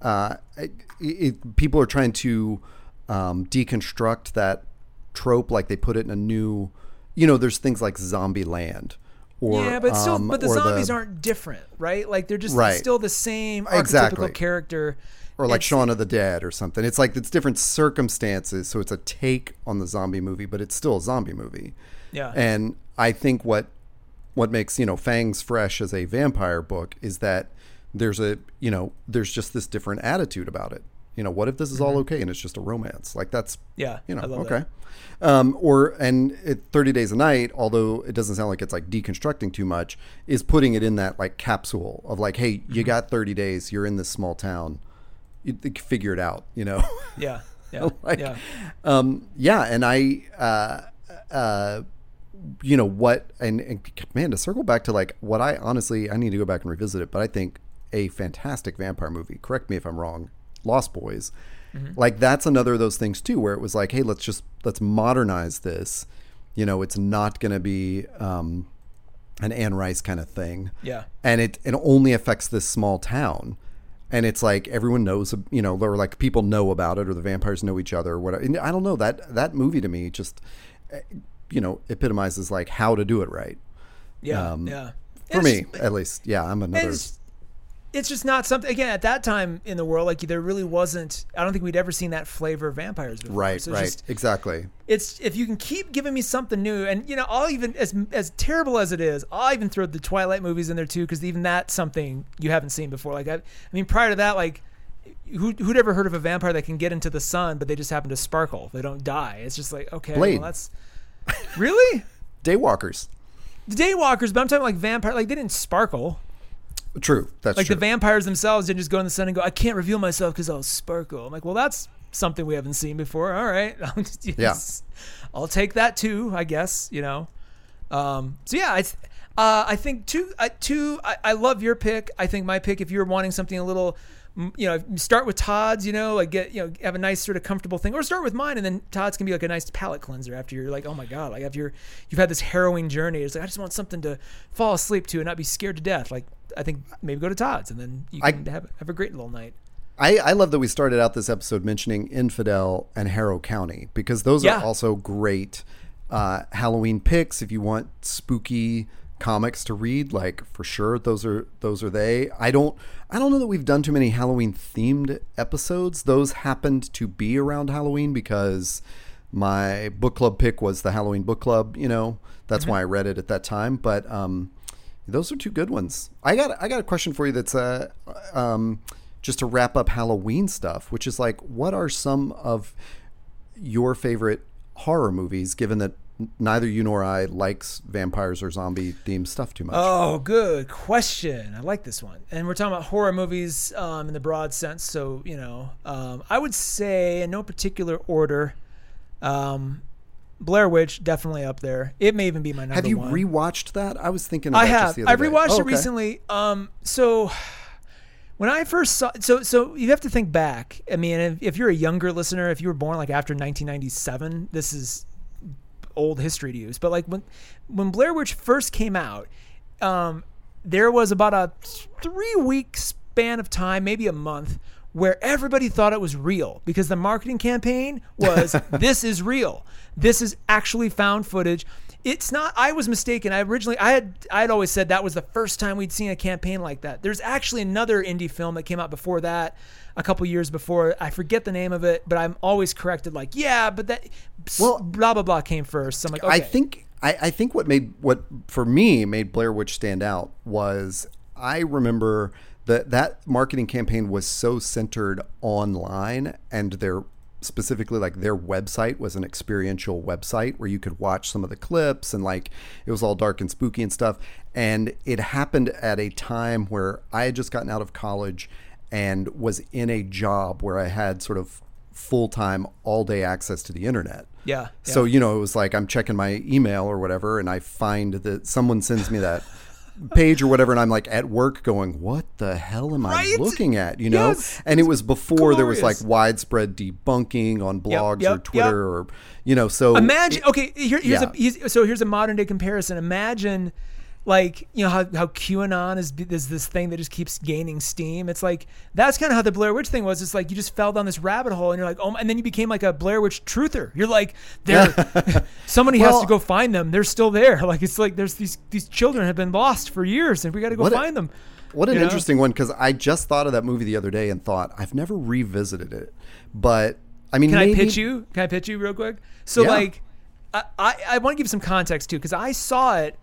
Uh, it, it, people are trying to um, deconstruct that trope, like they put it in a new. You know, there's things like Zombieland. Or, yeah, but still, um, but the zombies aren't different, right? Like they're just Right. still the same archetypical Exactly. character. or like It's- Shaun of the Dead or something. It's like it's different circumstances, so it's a take on the zombie movie, but it's still a zombie movie. Yeah. And I think what what makes you know Fangs fresh as a vampire book is that there's a you know there's just this different attitude about it. You know, what if this is all okay and it's just a romance? Like that's Yeah, you know okay. Um, or and it, Thirty Days a Night, although it doesn't sound like it's like deconstructing too much, is putting it in that like capsule of like, hey, Mm-hmm. you got thirty days, you're in this small town, you, you figure it out, you know. Yeah. Yeah. like, yeah. um, yeah, and I, uh, uh, you know what, and, and man, to circle back to like what I honestly, I need to go back and revisit it, but I think a fantastic vampire movie. Correct me if I'm wrong. Lost Boys, like that's another of those things too, where it was like, hey, let's just let's modernize this. You know, it's not going to be um, an Anne Rice kind of thing Yeah. and it it only affects this small town and it's like everyone knows you know or like people know about it or the vampires know each other or whatever and i don't know that that movie to me just eh, you know epitomizes like how to do it right Yeah. Um, yeah. for It's- me at least yeah i'm another It's, just not something. Again, at that time in the world, like there really wasn't. I don't think we'd ever seen that flavor of vampires before. right So right just- exactly it's if you can keep giving me something new, and you know, I'll even as as terrible as it is, I'll even throw the Twilight movies in there too, because even that's something you haven't seen before. Like I, I mean, prior to that, like. Who, who'd ever heard of a vampire that can get into the sun, but they just happen to sparkle? They don't die. It's just like okay, Blade. well, that's really daywalkers the daywalkers. But I'm talking like vampire. Like they didn't sparkle. True that's like true the vampires themselves didn't just go in the sun and go, I can't reveal myself because I'll sparkle. I'm like, well, that's something we haven't seen before. All right. I'll just- Yeah. I'll take that too, I guess, you know? Um, so yeah, I, th- uh, I think two, I, two, I, I love your pick. I think my pick, if you're wanting something a little, you know, start with Todd's, you know, like get, you know, have a nice sort of comfortable thing or start with mine. And then Todd's can be like a nice palate cleanser after you're like, oh my God, like after you're, you've had this harrowing journey. It's like, I just want something to fall asleep to and not be scared to death. Like, I think maybe go to Todd's and then you I- can have, have a great little night. I, I love that we started out this episode mentioning Infidel and Harrow County because those Yeah. are also great uh, Halloween picks. If you want spooky comics to read, like for sure, those are those are they. I don't I don't know that we've done too many Halloween themed episodes. Those happened to be around Halloween because my book club pick was the Halloween book club. You know, that's why I read it at that time. But um, those are two good ones. I got I got a question for you. That's uh, um, just to wrap up Halloween stuff, which is like, what are some of your favorite horror movies? Given that neither you nor I likes vampires or zombie themed stuff too much. Oh, good question. I like this one. And we're talking about horror movies um, in the broad sense. So, you know, um, I would say in no particular order, um, Blair Witch definitely up there. It may even be my number have you one. rewatched that? I was thinking. About I have. I rewatched Oh, it okay. recently. Um, so when I first saw, so so you have to think back. I mean, if, if you're a younger listener, if you were born like after 1997, this is old history to use. But like when when Blair Witch first came out, um, there was about a three week span of time, maybe a month, where everybody thought it was real because the marketing campaign was this is real. This is actually found footage. It's not I was mistaken. I originally I had I had always said that was the first time we'd seen a campaign like that. There's actually another indie film that came out before that, a couple years before. I forget the name of it, but I'm always corrected like, yeah, but that Well- blah blah blah came first. So I'm like, okay. I think I, I think what made what for me made Blair Witch stand out was I remember that that marketing campaign was so centered online and their specifically like their website was an experiential website where you could watch some of the clips and like it was all dark and spooky and stuff. And it happened at a time where I had just gotten out of college and was in a job where I had sort of full-time all day access to the internet. Yeah, So you know, it was like I'm checking my email or whatever, and I find that someone sends me that page or whatever, and I'm like at work going, "What the hell am Right? I looking at?" You know. Yes. And it was before there was like widespread debunking on blogs or yep, Twitter yep. or you know. So Imagine. Okay, here, here's Yeah. a so here's a modern day comparison. Imagine, like you know how how QAnon is is this thing that just keeps gaining steam. It's like that's kind of how the Blair Witch thing was. It's like you just fell down this rabbit hole, and you're like, oh, and then you became like a Blair Witch truther. You're like, there, somebody has to go find them. They're still there. Like it's like there's these these children have been lost for years, and we got to go What a- find them. What an You know? interesting one because I just thought of that movie the other day and thought I've never revisited it, but I mean, Can maybe, I pitch you? Can I pitch you real quick? So Yeah. like, I I, I want to give some context too because I saw it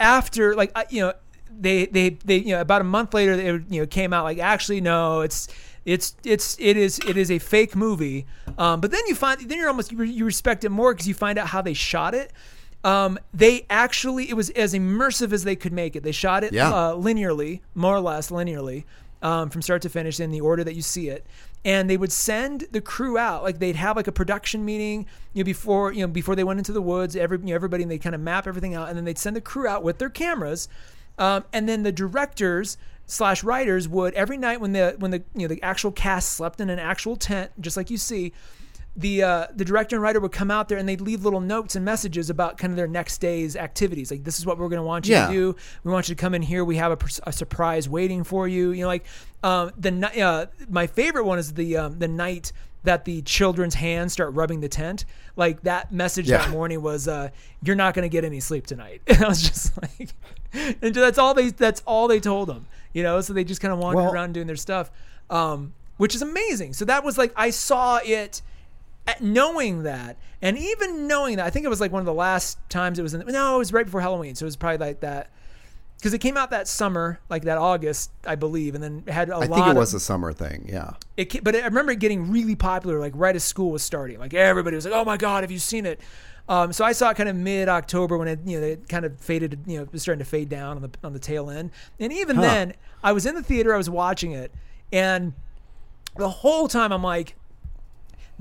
after like you know they they they you know about a month later it you know came out like actually no it's it's it's it is it is a fake movie. Um, but then you find then you're almost you, you respect it more because you find out how they shot it. Um, they actually it was as immersive as they could make it. They shot it Yeah. uh, linearly more or less linearly um, from start to finish in the order that you see it and they would send the crew out. Like they'd have like a production meeting you know before you know before they went into the woods every you know, everybody and they kind of map everything out and then they'd send the crew out with their cameras um, and then the directors slash writers would every night when the when the you know the actual cast slept in an actual tent just like you see the uh, the director and writer would come out there and they'd leave little notes and messages about kind of their next day's activities. Like this is what we're going to want you Yeah. to do. We want you to come in here. We have a, a surprise waiting for you. You know, like um, the uh, my favorite one is the um, the night that the children's hands start rubbing the tent. Like that message that morning was, uh, "You're not going to get any sleep tonight." And I was just like, and that's all they that's all they told them. You know, so they just kind of wandered Well- around doing their stuff, um, which is amazing. So that was like I saw it knowing that, and even knowing that, I think it was like one of the last times it was in. No, it was right before Halloween, so it was probably like that because it came out that summer, like that August, I believe, and then it had a I lot. I think it of- was a summer thing. Yeah. it, but I remember it getting really popular, like right as school was starting. Like everybody was like, "Oh my god, have you seen it?" Um, so I saw it kind of mid October when it, you know, it kind of faded, you know, it was starting to fade down on the on the tail end. And even Huh. then, I was in the theater, I was watching it, and the whole time I'm like,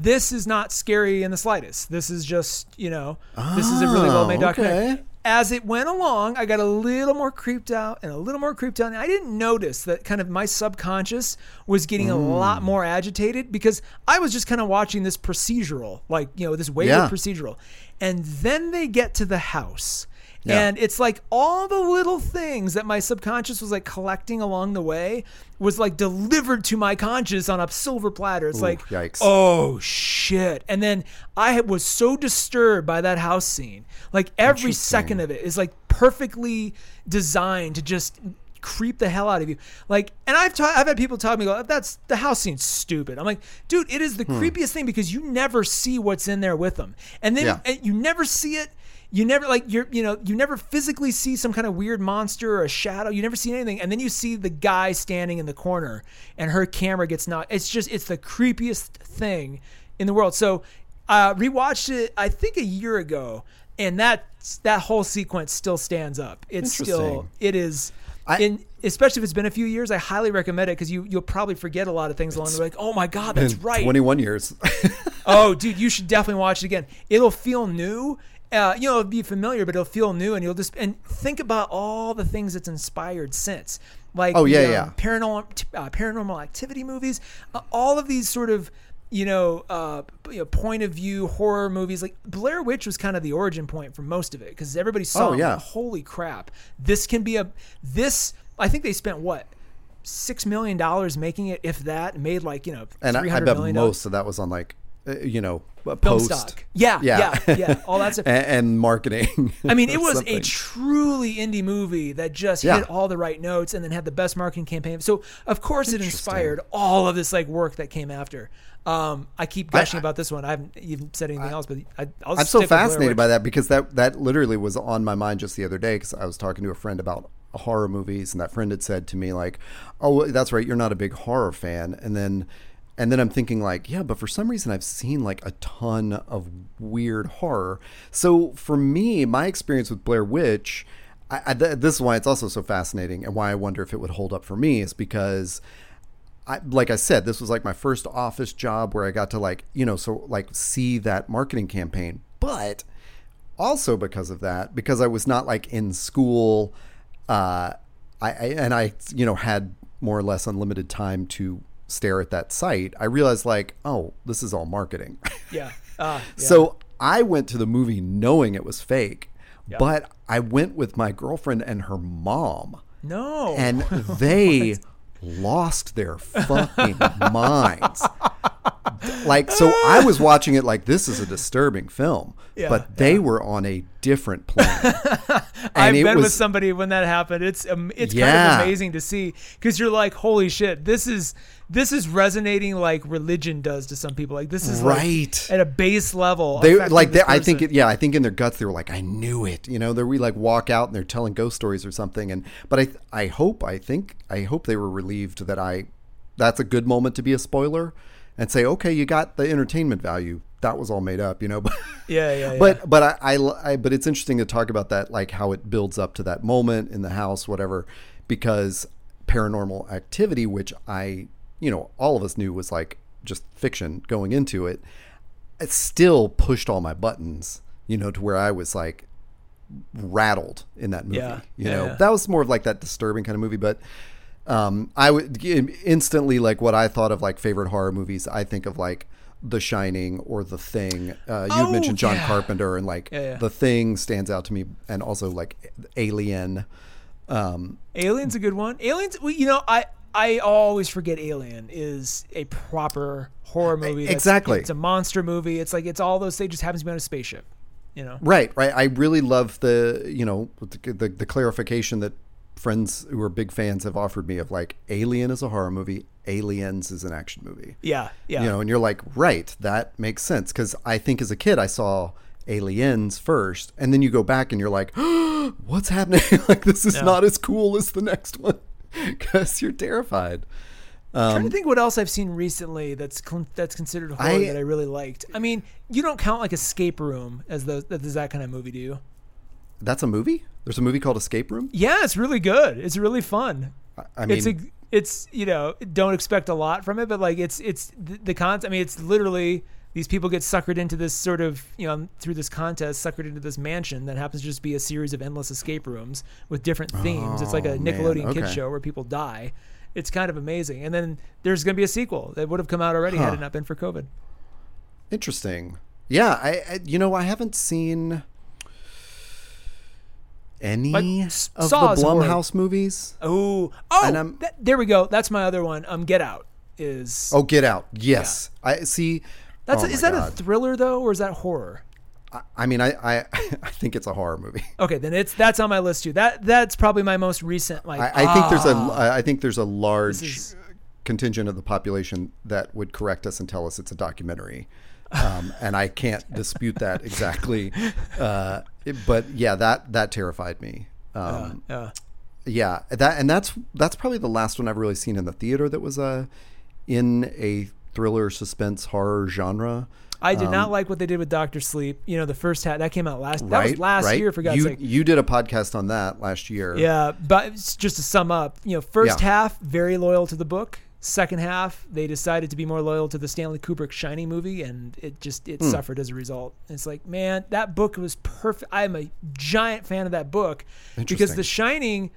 "This is not scary in the slightest. This is just, you know, this is a really well made Oh, documentary." okay. as it went along, I got a little more creeped out and a little more creeped out. And I didn't notice that kind of my subconscious was getting a Mm. lot more agitated because I was just kind of watching this procedural, like, you know, this wayward Yeah. procedural. And then they get to the house. Yeah. And it's like all the little things that my subconscious was like collecting along the way was like delivered to my conscious on a silver platter. It's Ooh, like, yikes. oh shit. And then I was so disturbed by that house scene. Like every second of it is like perfectly designed to just creep the hell out of you. Like, and I've ta- I've had people tell me, go, that's the house scene's stupid. I'm like, dude, it is the Hmm. creepiest thing because you never see what's in there with them, and then Yeah. and you never see it. You never like you're you know you never physically see some kind of weird monster or a shadow. You never see anything, and then you see the guy standing in the corner, and her camera gets knocked. It's just it's the creepiest thing in the world. So, uh, rewatched it I think a year ago, and that that whole sequence still stands up. It's still it is. I- in, especially if it's been a few years, I highly recommend it because you you'll probably forget a lot of things along the way. Like, oh my god, that's right. 21 years. Oh, dude, you should definitely watch it again. It'll feel new. Uh, you know, it'll be familiar, but it'll feel new, and you'll just and think about all the things it's inspired since. Like, Oh, yeah, um, yeah. paranormal uh, paranormal activity movies, uh, all of these sort of you know, uh, you know, point of view horror movies. Like Blair Witch was kind of the origin point for most of it because everybody saw, Oh, yeah. like, holy crap, this can be a this. I think they spent what six million dollars making it, if that, made like you know, and I, I bet million most of that was on like, uh, you know, post. stock. Yeah, yeah, yeah, all that stuff. and, and marketing. I mean, it was a truly indie movie that just Yeah. hit all the right notes and then had the best marketing campaign. So, of course, it inspired all of this like work that came after. Um, I keep gushing I- about this one. I haven't even said anything else, but I, I'll I'm so fascinated by that because that that literally was on my mind just the other day because I was talking to a friend about horror movies and that friend had said to me like, "Oh, that's right, you're not a big horror fan," and then. And then I'm thinking like, yeah, but for some reason I've seen like a ton of weird horror. So for me, my experience with Blair Witch, I, I, th- this is why it's also so fascinating, and why I wonder if it would hold up for me is because I, like I said, this was like my first office job where I got to like, you know, so like see that marketing campaign. But also because of that, because I was not like in school, uh, I, I and I, you know, had more or less unlimited time to stare at that site. I realized like, oh, this is all marketing. Yeah. Ah, yeah. So I went to the movie knowing it was fake, but I went with my girlfriend and her mom, no. and they lost their fucking minds. Like, so I was watching it like this is a disturbing film, Yeah, but they were on a different plane. I've been with was- somebody when that happened. It's um, it's kind of amazing to see because you're like, holy shit, this is this is resonating like religion does to some people. Like this is like, Right. at a base level. They like they, I think it, yeah I think in their guts they were like I knew it you know they we like walk out and they're telling ghost stories or something and but I I hope I think I hope they were relieved that I that's a good moment to be a spoiler and say okay you got the entertainment value that was all made up you know Yeah, yeah, yeah. but but I, I I but it's interesting to talk about that like how it builds up to that moment in the house whatever because paranormal activity which I you know all of us knew was like just fiction going into it it still pushed all my buttons, you know, to where I was like rattled in that movie. Yeah, You yeah, know, yeah. that was more of like that disturbing kind of movie. But um, I would instantly like what I thought of like favorite horror movies. I think of like The Shining or The Thing. Uh, you Oh, mentioned John yeah. Carpenter, and like Yeah, yeah. The Thing stands out to me, and also like Alien. Um, Alien's a good one. Aliens, well, you know, I I always forget Alien is a proper horror movie. exactly. It's a monster movie. It's like it's all those. They just happens to be on a spaceship. You know. Right, right. I really love the you know the, the, the clarification that friends who are big fans have offered me of like Alien is a horror movie, Aliens is an action movie. Yeah. Yeah. You know, and you're like, right, that makes sense because I think as a kid I saw Aliens first, and then you go back and you're like, what's happening? like this is Yeah. not as cool as the next one because you're terrified. I'm trying Um, to think what else I've seen recently that's con- that's considered horror I- that I really liked. I mean, you don't count like Escape Room as those that is that kind of movie, do you? That's a movie. There's a movie called Escape Room. Yeah, it's really good. It's really fun. I- mean, it's a it's you know don't expect a lot from it, but like it's it's the, the concept. I mean, it's literally these people get suckered into this sort of you know through this contest, suckered into this mansion that happens to just be a series of endless escape rooms with different themes. it's like a Oh. Nickelodeon kid show where people die. It's kind of amazing. And then there's going to be a sequel that would have come out already had it not been for COVID. Interesting. Yeah, I, I you know I haven't seen any S- of Saw the. Blumhouse movies. Oh, oh, And I'm- that- there we go. That's my other one. Um, Get Out is Oh, Get Out. Yes, I see. that's oh is my that a thriller though, or is that horror? I, I mean, I, I I think it's a horror movie. Okay, then it's that's on my list too. That that's probably my most recent. Like, I, I think there's a ah, I I think there's a large is- contingent of the population that would correct us and tell us it's a documentary. Um, and I can't dispute that exactly, uh, but yeah, that that terrified me. Um, yeah. yeah that and that's that's probably the last one i've really seen in the theater that was uh in a thriller suspense horror genre I did not like what they did with Doctor Sleep. You know, the first hat that came out last. That right was last right? year for God's you, sake. you did a podcast on that last year Yeah, but just to sum up, you know, first Yeah. half very loyal to the book. Second half, they decided to be more loyal to the Stanley Kubrick Shining movie, and it just it Hmm. suffered as a result. It's like, man, that book was perfect. I'm a giant fan of that book because The Shining,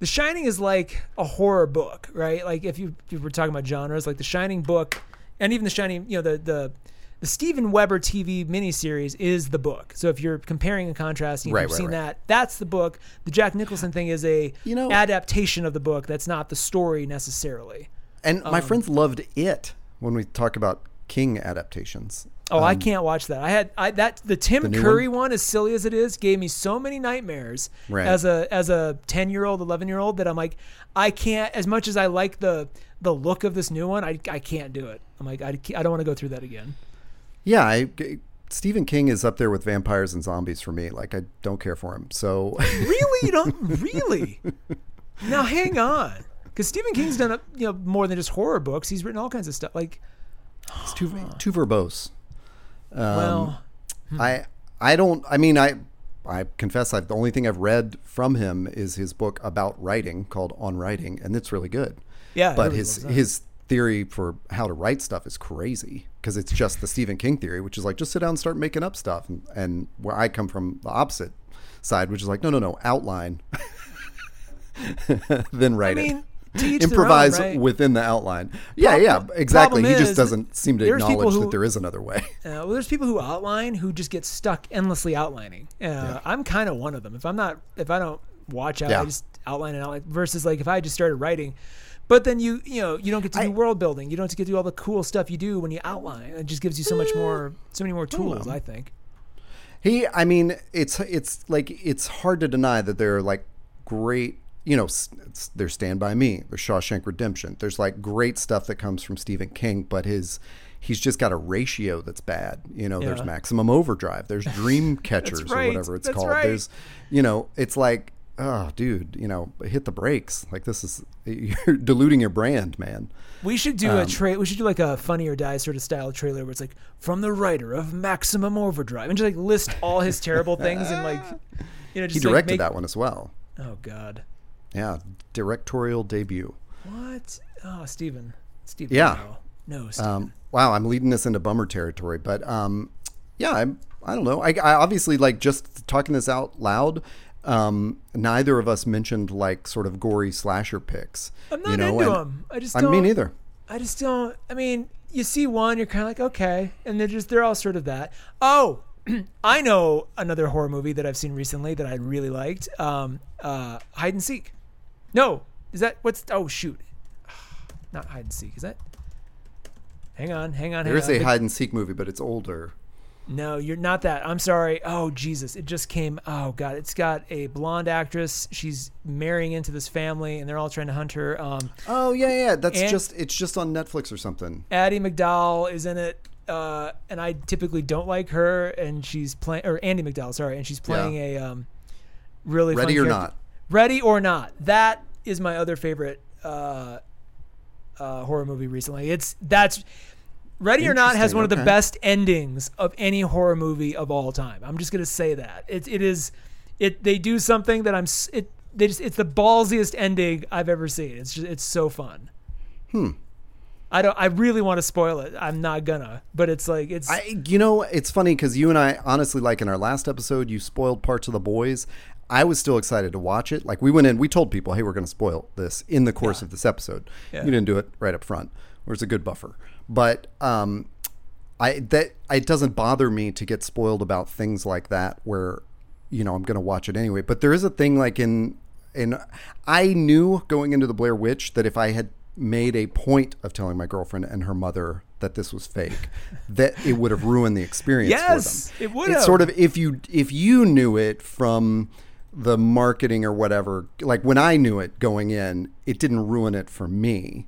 The Shining is like a horror book, right? Like if you if we're talking about genres, like The Shining book, and even The Shining, you know, the the the Steven Weber TV miniseries is the book. So if you're comparing and contrasting, if Right, you've right, seen right. that, that's the book. The Jack Nicholson thing is a You know- adaptation of the book. That's not the story necessarily. And Um, my friends loved it when we talk about king adaptations Oh, I can't watch that. I had I that the Tim Um, the Curry one? as silly as it is, gave me so many nightmares Right. as a as a ten year old, eleven year old that I'm like, I can't. As much as I like the the look of this new one, I, I can't do it. I'm like, I, I don't want to go through that again. yeah I, stephen king is up there with vampires and zombies for me like i don't care for him so Really, you don't really. Now hang on, because Stephen King's done you know more than just horror books. He's written all kinds of stuff. Like, it's too too verbose um, well, I I don't. I mean, I I confess, I the only thing I've read from him is his book about writing called On Writing, and it's really good. yeah. But everybody his loves his theory for how to write stuff is crazy because it's just the Stephen King theory, which is like just sit down and start making up stuff. And, and where I come from the opposite side, which is like no, no, no, outline, then write I it. mean, to each their Improvise own, right? within the outline. Yeah, Problem- yeah, exactly. He just doesn't seem to acknowledge who- that there is another way. Uh, well, there's people who outline who just get stuck endlessly outlining. Uh, I'm kind of one of them. If I'm not, if I don't watch out, Yeah. I just outline and outline. Versus like if I just started writing, but then you, you know, you don't get to do I- world building. You don't get to do all the cool stuff you do when you outline. It just gives you so much more, so many more tools. I think. He, I mean, it's it's like it's hard to deny that there are like great, you know, it's, there's Stand by Me, there's Shawshank Redemption, there's like great stuff that comes from Stephen King, but his he's just got a ratio that's bad. You know, there's Maximum Overdrive, there's Dream Catchers or whatever it's That's called. right. There's, you know, it's like, oh, dude, you know, hit the brakes. Like this is you're diluting your brand, man. We should do Um, a tra- We should do like a funny or die sort of style trailer where it's like from the writer of Maximum Overdrive and just like list all his terrible things and like, you know, just He like, directed make- that one as well. Oh God, Yeah, directorial debut. what? Oh, Steven. Steven. Yeah. No, no Steven. Um, wow, I'm leading this into bummer territory, but um, yeah, I'm. I don't know. I, I obviously like just talking this out loud. Um, neither of us mentioned like sort of gory slasher picks. I'm not you know, into and- them. I just I don't. mean, neither. I just don't. I mean, you see one, you're kind of like, okay, and they're just they're all sort of that. Oh, I know another horror movie that I've seen recently that I really liked. Um, uh, Hide and Seek. No, is that what's? Oh shoot, not Hide and Seek. Is that? Hang on, hang on. There hang is on. a hide and seek movie, but it's older. No, you're not that. I'm sorry. Oh Jesus, it just came. Oh God, it's got a blonde actress. She's marrying into this family, and they're all trying to hunt her. Um, Oh yeah, yeah. That's just it's just on Netflix or something. Addie MacDowell is in it, uh, and I typically don't like her, and she's playing or Andie MacDowell, sorry, and she's playing a um, really Ready fun or character. not? Ready or not? That is my other favorite uh, uh, horror movie recently. It's that's Ready or Not has one of the best endings of any horror movie of all time. I'm just gonna say that it it is it they do something that I'm it they just it's the ballsiest ending I've ever seen. It's just it's so fun. Hmm. I don't. I really want to spoil it. I'm not gonna, but it's like it's. I, you know, it's funny because you and I, honestly, like in our last episode, you spoiled parts of the boys. I was still excited to watch it. Like we went in, we told people, "Hey, we're going to spoil this in the course of this episode." Yeah. You didn't do it right up front. Where's a good buffer? But um, I that it doesn't bother me to get spoiled about things like that, where you know I'm going to watch it anyway. But there is a thing like in in I knew going into the Blair Witch that if I had made a point of telling my girlfriend and her mother that this was fake, that it would have ruined the experience Yes, for them. it would It's have. sort of if you if you knew it from the marketing or whatever, like when I knew it going in, it didn't ruin it for me.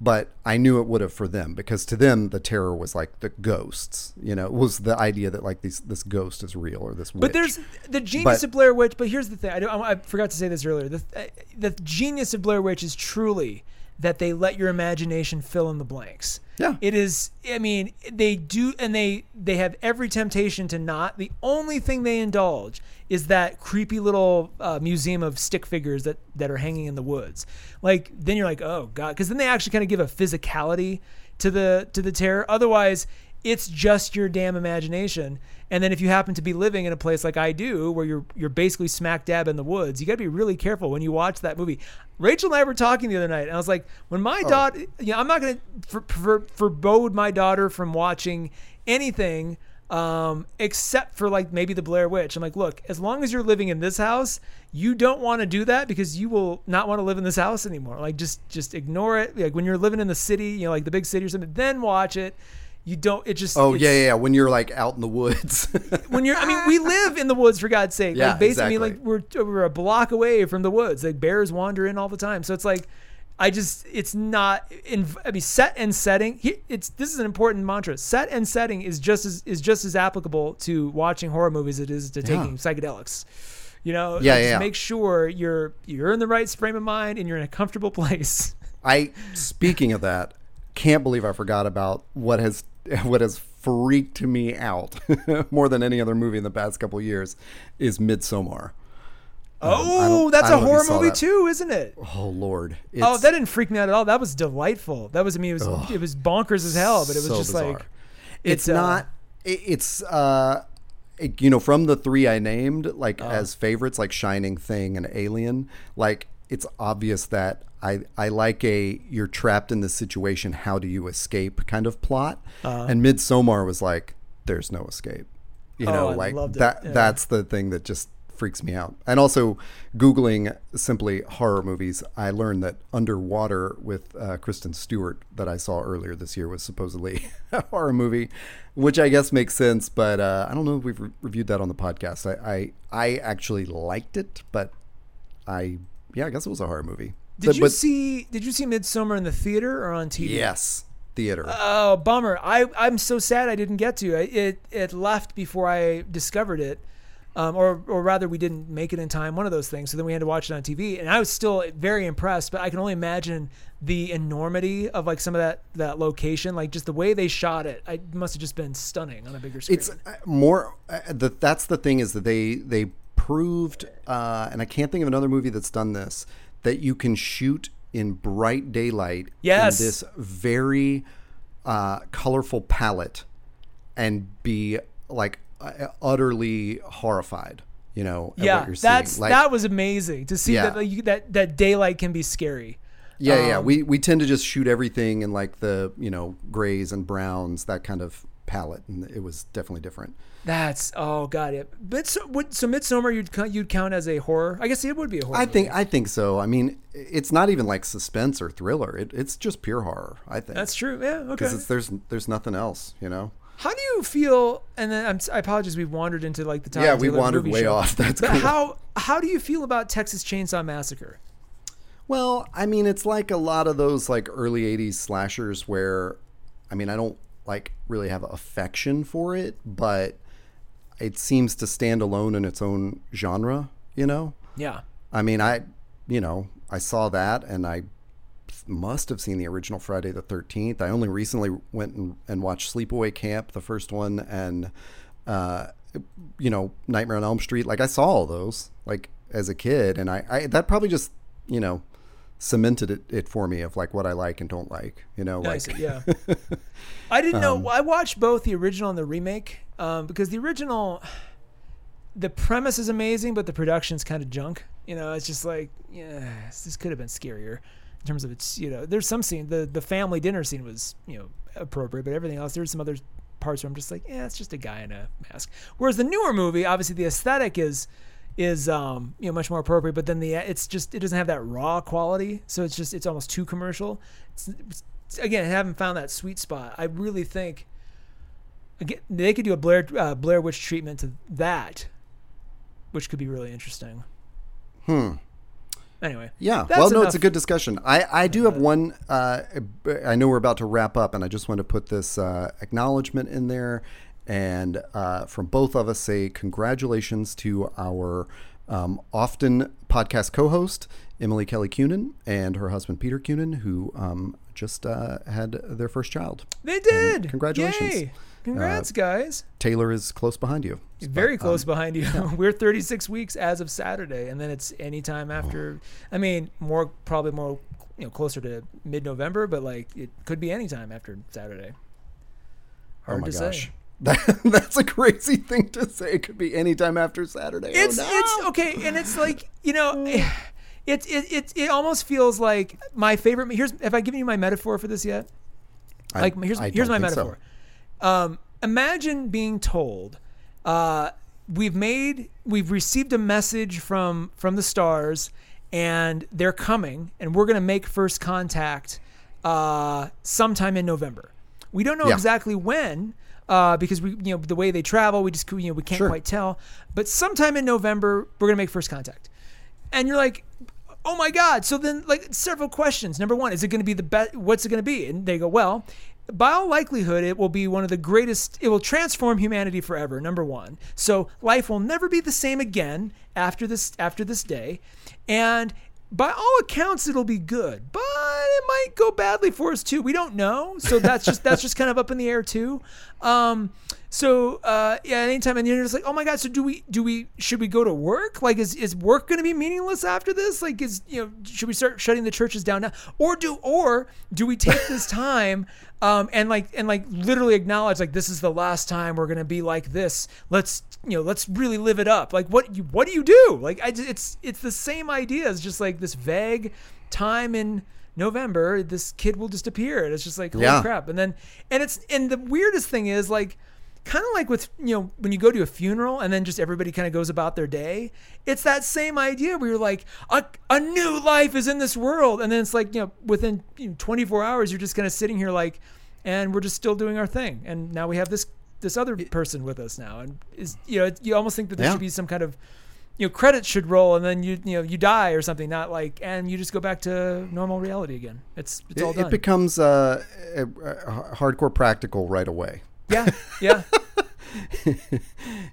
But I knew it would have for them because to them the terror was like the ghosts. You know, it was the idea that like these this ghost is real or this. Witch. but there's the genius But- of Blair Witch. But here's the thing. I, don't, I forgot to say this earlier. The uh, the genius of Blair Witch is truly that they let your imagination fill in the blanks. Yeah. It is. I mean, they do, and they they have every temptation to not. The only thing they indulge is that creepy little uh, museum of stick figures that that are hanging in the woods. Like then you're like, oh god, because then they actually kind of give a physicality to the to the terror. Otherwise, it's just your damn imagination. And then if you happen to be living in a place like I do, where you're you're basically smack dab in the woods, you got to be really careful when you watch that movie. Rachel and I were talking the other night, and I was like, when my daughter, you know, I'm not going to for, for, forbode my daughter from watching anything um, except for like maybe the Blair Witch. I'm like, look, as long as you're living in this house, you don't want to do that because you will not want to live in this house anymore. Like just just ignore it. Like when you're living in the city, you know, like the big city or something, then watch it. You don't. It just. Oh yeah, yeah, yeah. When you're like out in the woods. when you're, I mean, we live in the woods for God's sake. Yeah, like basically, exactly. like we're we're a block away from the woods. Like bears wander in all the time. So it's like, I just, it's not. In, I mean, set and setting. It's this is an important mantra. Set and setting is just as is just as applicable to watching horror movies as it is to taking psychedelics. You know, Yeah, just yeah. Make sure you're you're in the right frame of mind and you're in a comfortable place. I speaking of that, can't believe I forgot about what has what has freaked me out more than any other movie in the past couple years is Midsommar. Um, Oh, don't- that's a don't know if you horror movie that. too, isn't it? Oh Lord! It's, oh, that didn't freak me out at all. That was delightful. That was I mean, it was Ugh. it was bonkers as hell, but it was so just bizarre. like it's, uh, not. it- It's uh, it- you know, from the three I named, like Uh-huh. as favorites, like Shining, Thing, and Alien. Like it's obvious that I I like a you're trapped in this situation. How do you escape? Kind of plot. Uh-huh. And Midsommar was like, there's no escape. You Oh, know, I like that. Yeah. That's the thing that just freaks me out. And also, googling simply horror movies, I learned that Underwater with uh, Kristen Stewart that I saw earlier this year was supposedly a horror movie, which I guess makes sense. But uh, I don't know if we've re- reviewed that on the podcast. I, I I actually liked it, but I yeah, I guess it was a horror movie. Did But- you but- see Did you see Midsommar in the theater or on TV? Yes, theater. Oh, bummer. I I'm so sad I didn't get to it. It it left before I discovered it. Um, or, or rather, we didn't make it in time. One of those things. So then we had to watch it on TV, and I was still very impressed. But I can only imagine the enormity of like some of that that location, like just the way they shot it. I must have just been stunning on a bigger screen. it's uh, more uh, the, that's the thing is that they they proved uh, and i can't think of another movie that's done this that you can shoot in bright daylight Yes. in this very uh, colorful palette and be like uh, utterly horrified you know at yeah, what you're that's like, that was amazing to see Yeah. that like, you, that that daylight can be scary. yeah yeah um, we we tend to just shoot everything in like the you know grays and browns that kind of palette and it was definitely different That's oh god, it. But so, would, so Midsommar you'd you'd count as a horror? I guess it would be a horror. I movie. think I think so. I mean, it's not even like suspense or thriller. It, it's just pure horror. I think that's true. Yeah, okay. because there's there's nothing else. You know. How do you feel? And then I'm, I apologize, we've wandered into like the Todd Yeah, we wandered way show. off. That's But cool. how how do you feel about Texas Chainsaw Massacre? Well, I mean, it's like a lot of those like early '80s slashers where, I mean, I don't like really have affection for it, but it seems to stand alone in its own genre. You know. Yeah, I mean, I, you know, I saw that and I must have seen the original Friday the 13th. I only recently went and, and watched Sleepaway Camp, the first one, and, uh, you know, Nightmare on Elm Street. Like, I saw all those, like, as a kid. And I, I that probably just, you know, cemented it, it for me of like what I like and don't like, you know, nice. like, yeah. I didn't Um, know. I watched both the original and the remake um, because the original, the premise is amazing, but the production's kind of junk. You know, it's just like, yeah, this could have been scarier in terms of its. You know, there's some scene. The the family dinner scene was you know appropriate, but everything else there's some other parts where I'm just like, yeah, it's just a guy in a mask. Whereas the newer movie, obviously the aesthetic is is um you know much more appropriate, but then the it's just it doesn't have that raw quality, so it's just it's almost too commercial. It's, it's- again, I haven't found that sweet spot. I really think again they could do a Blair uh, Blair Witch treatment to that, which could be really interesting. hmm. Anyway, Yeah. Well, no, it's a good discussion. I, I do have one. Uh, I know we're about to wrap up, and I just want to put this uh, acknowledgement in there. And uh, from both of us, say congratulations to our um, often podcast co host, Emily Kelly Cunin, and her husband, Peter Cunin, who um, just uh, had their first child. they did. congratulations. Yay. Congrats, guys. Taylor is close behind you. Very But, close um, behind you. We're 36 weeks as of Saturday, and then it's anytime after. I mean, more probably more, you know, closer to mid-November, but like it could be anytime after Saturday. oh Hard my to gosh. say. That, that's a crazy thing to say. It could be anytime after Saturday. Oh, It's no. it's okay, and it's like you know, it it it it almost feels like my favorite. Here's have I given you my metaphor for this yet? I- like here's I here's my think so. metaphor. Um, imagine being told, uh, we've made we've received a message from from the stars, and they're coming, and we're gonna make first contact uh, sometime in November. We don't know Yeah. exactly when. Uh, because we, you know, the way they travel, we just, you know, we can't Sure. quite tell. But sometime in November, we're gonna make first contact, and you're like, oh my god. So then like several questions. Number one is it going to be the best what's it going to be? And they go well by all likelihood it will be one of the greatest it will transform humanity forever number one. So life will never be the same again after this after this day. And by all accounts it'll be good, but it might go badly for us too. We don't know, so that's just that's just kind of up in the air too. Um, so uh, yeah, anytime and you're just like, oh my god, so do we do we should we go to work? Like, is is work going to be meaningless after this? Like, is you know should we start shutting the churches down now, or do or do we take this time? Um, and like and like literally acknowledge like this is the last time we're gonna be like this. Let's you know let's really live it up. Like what you what do you do? Like I it's it's the same idea. It's just like this vague time in November. This kid will just appear, and it's just like holy Yeah. crap. And then and it's and the weirdest thing is like kind of like with you know when you go to a funeral and then just everybody kind of goes about their day it's that same idea where you're like a, a new life is in this world and then it's like you know within you know, 24 hours you're just kind of sitting here like and we're just still doing our thing and now we have this this other person with us now and is you know you almost think that there Yeah. should be some kind of you know credits should roll and then you you know you die or something not like and you just go back to normal reality again it's it's all It, done it becomes uh, a, a hardcore practical right away. yeah yeah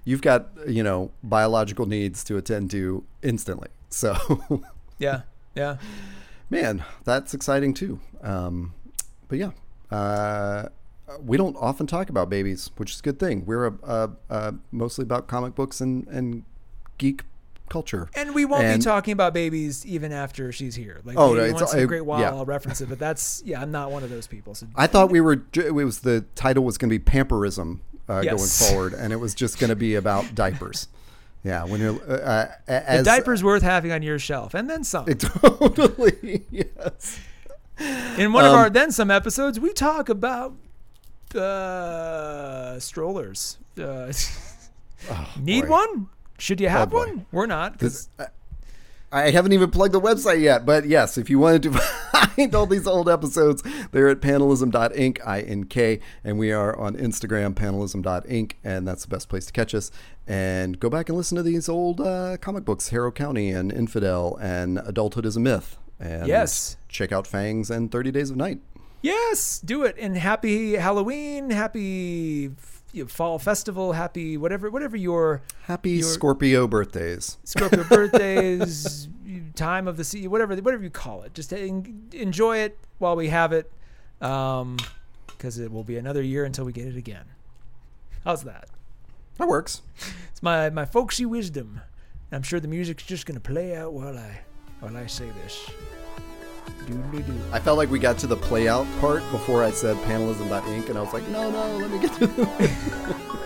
You've got you know biological needs to attend to instantly. So, yeah yeah man, that's exciting too. Um, but yeah, uh, we don't often talk about babies, which is a good thing. We're a, a, a mostly about comic books and, and geek culture. And we won't And- be talking about babies even after she's here. Like, Oh, it's- once in I- a great while yeah. I'll reference it, but that's yeah, I'm not one of those people. So I thought we were. It was the title was going to be Pamperism uh, Yes. going forward, and it was just going to be about diapers. Yeah, when you're uh, uh, the diaper's worth having on your shelf, and then some. totally yes. In one of um, our then some episodes, we talk about uh, strollers. Uh, need boy. one? Should you have boy. one? We're not. 'cause- I haven't even plugged the website yet, but yes, if you wanted to find all these old episodes, they're at panelism.ink, I-N-K, and we are on Instagram, panelism.ink, and that's the best place to catch us. And go back and listen to these old uh, comic books, Harrow County and Infidel and Adulthood is a Myth. And Yes. check out Fangs and 30 Days of Night. Yes, do it. And happy Halloween, happy fall festival, happy whatever, whatever your Happy Your- Scorpio birthdays. Scorpio birthdays, time of the sea, whatever whatever you call it. Just enjoy it while we have it, um, because it will be another year until we get it again. How's that? That works. It's my my folksy wisdom. I'm sure the music's just gonna play out while I while I say this. I felt like we got to the play out part before I said panelism.ink, and I was like, no, no, let me get to the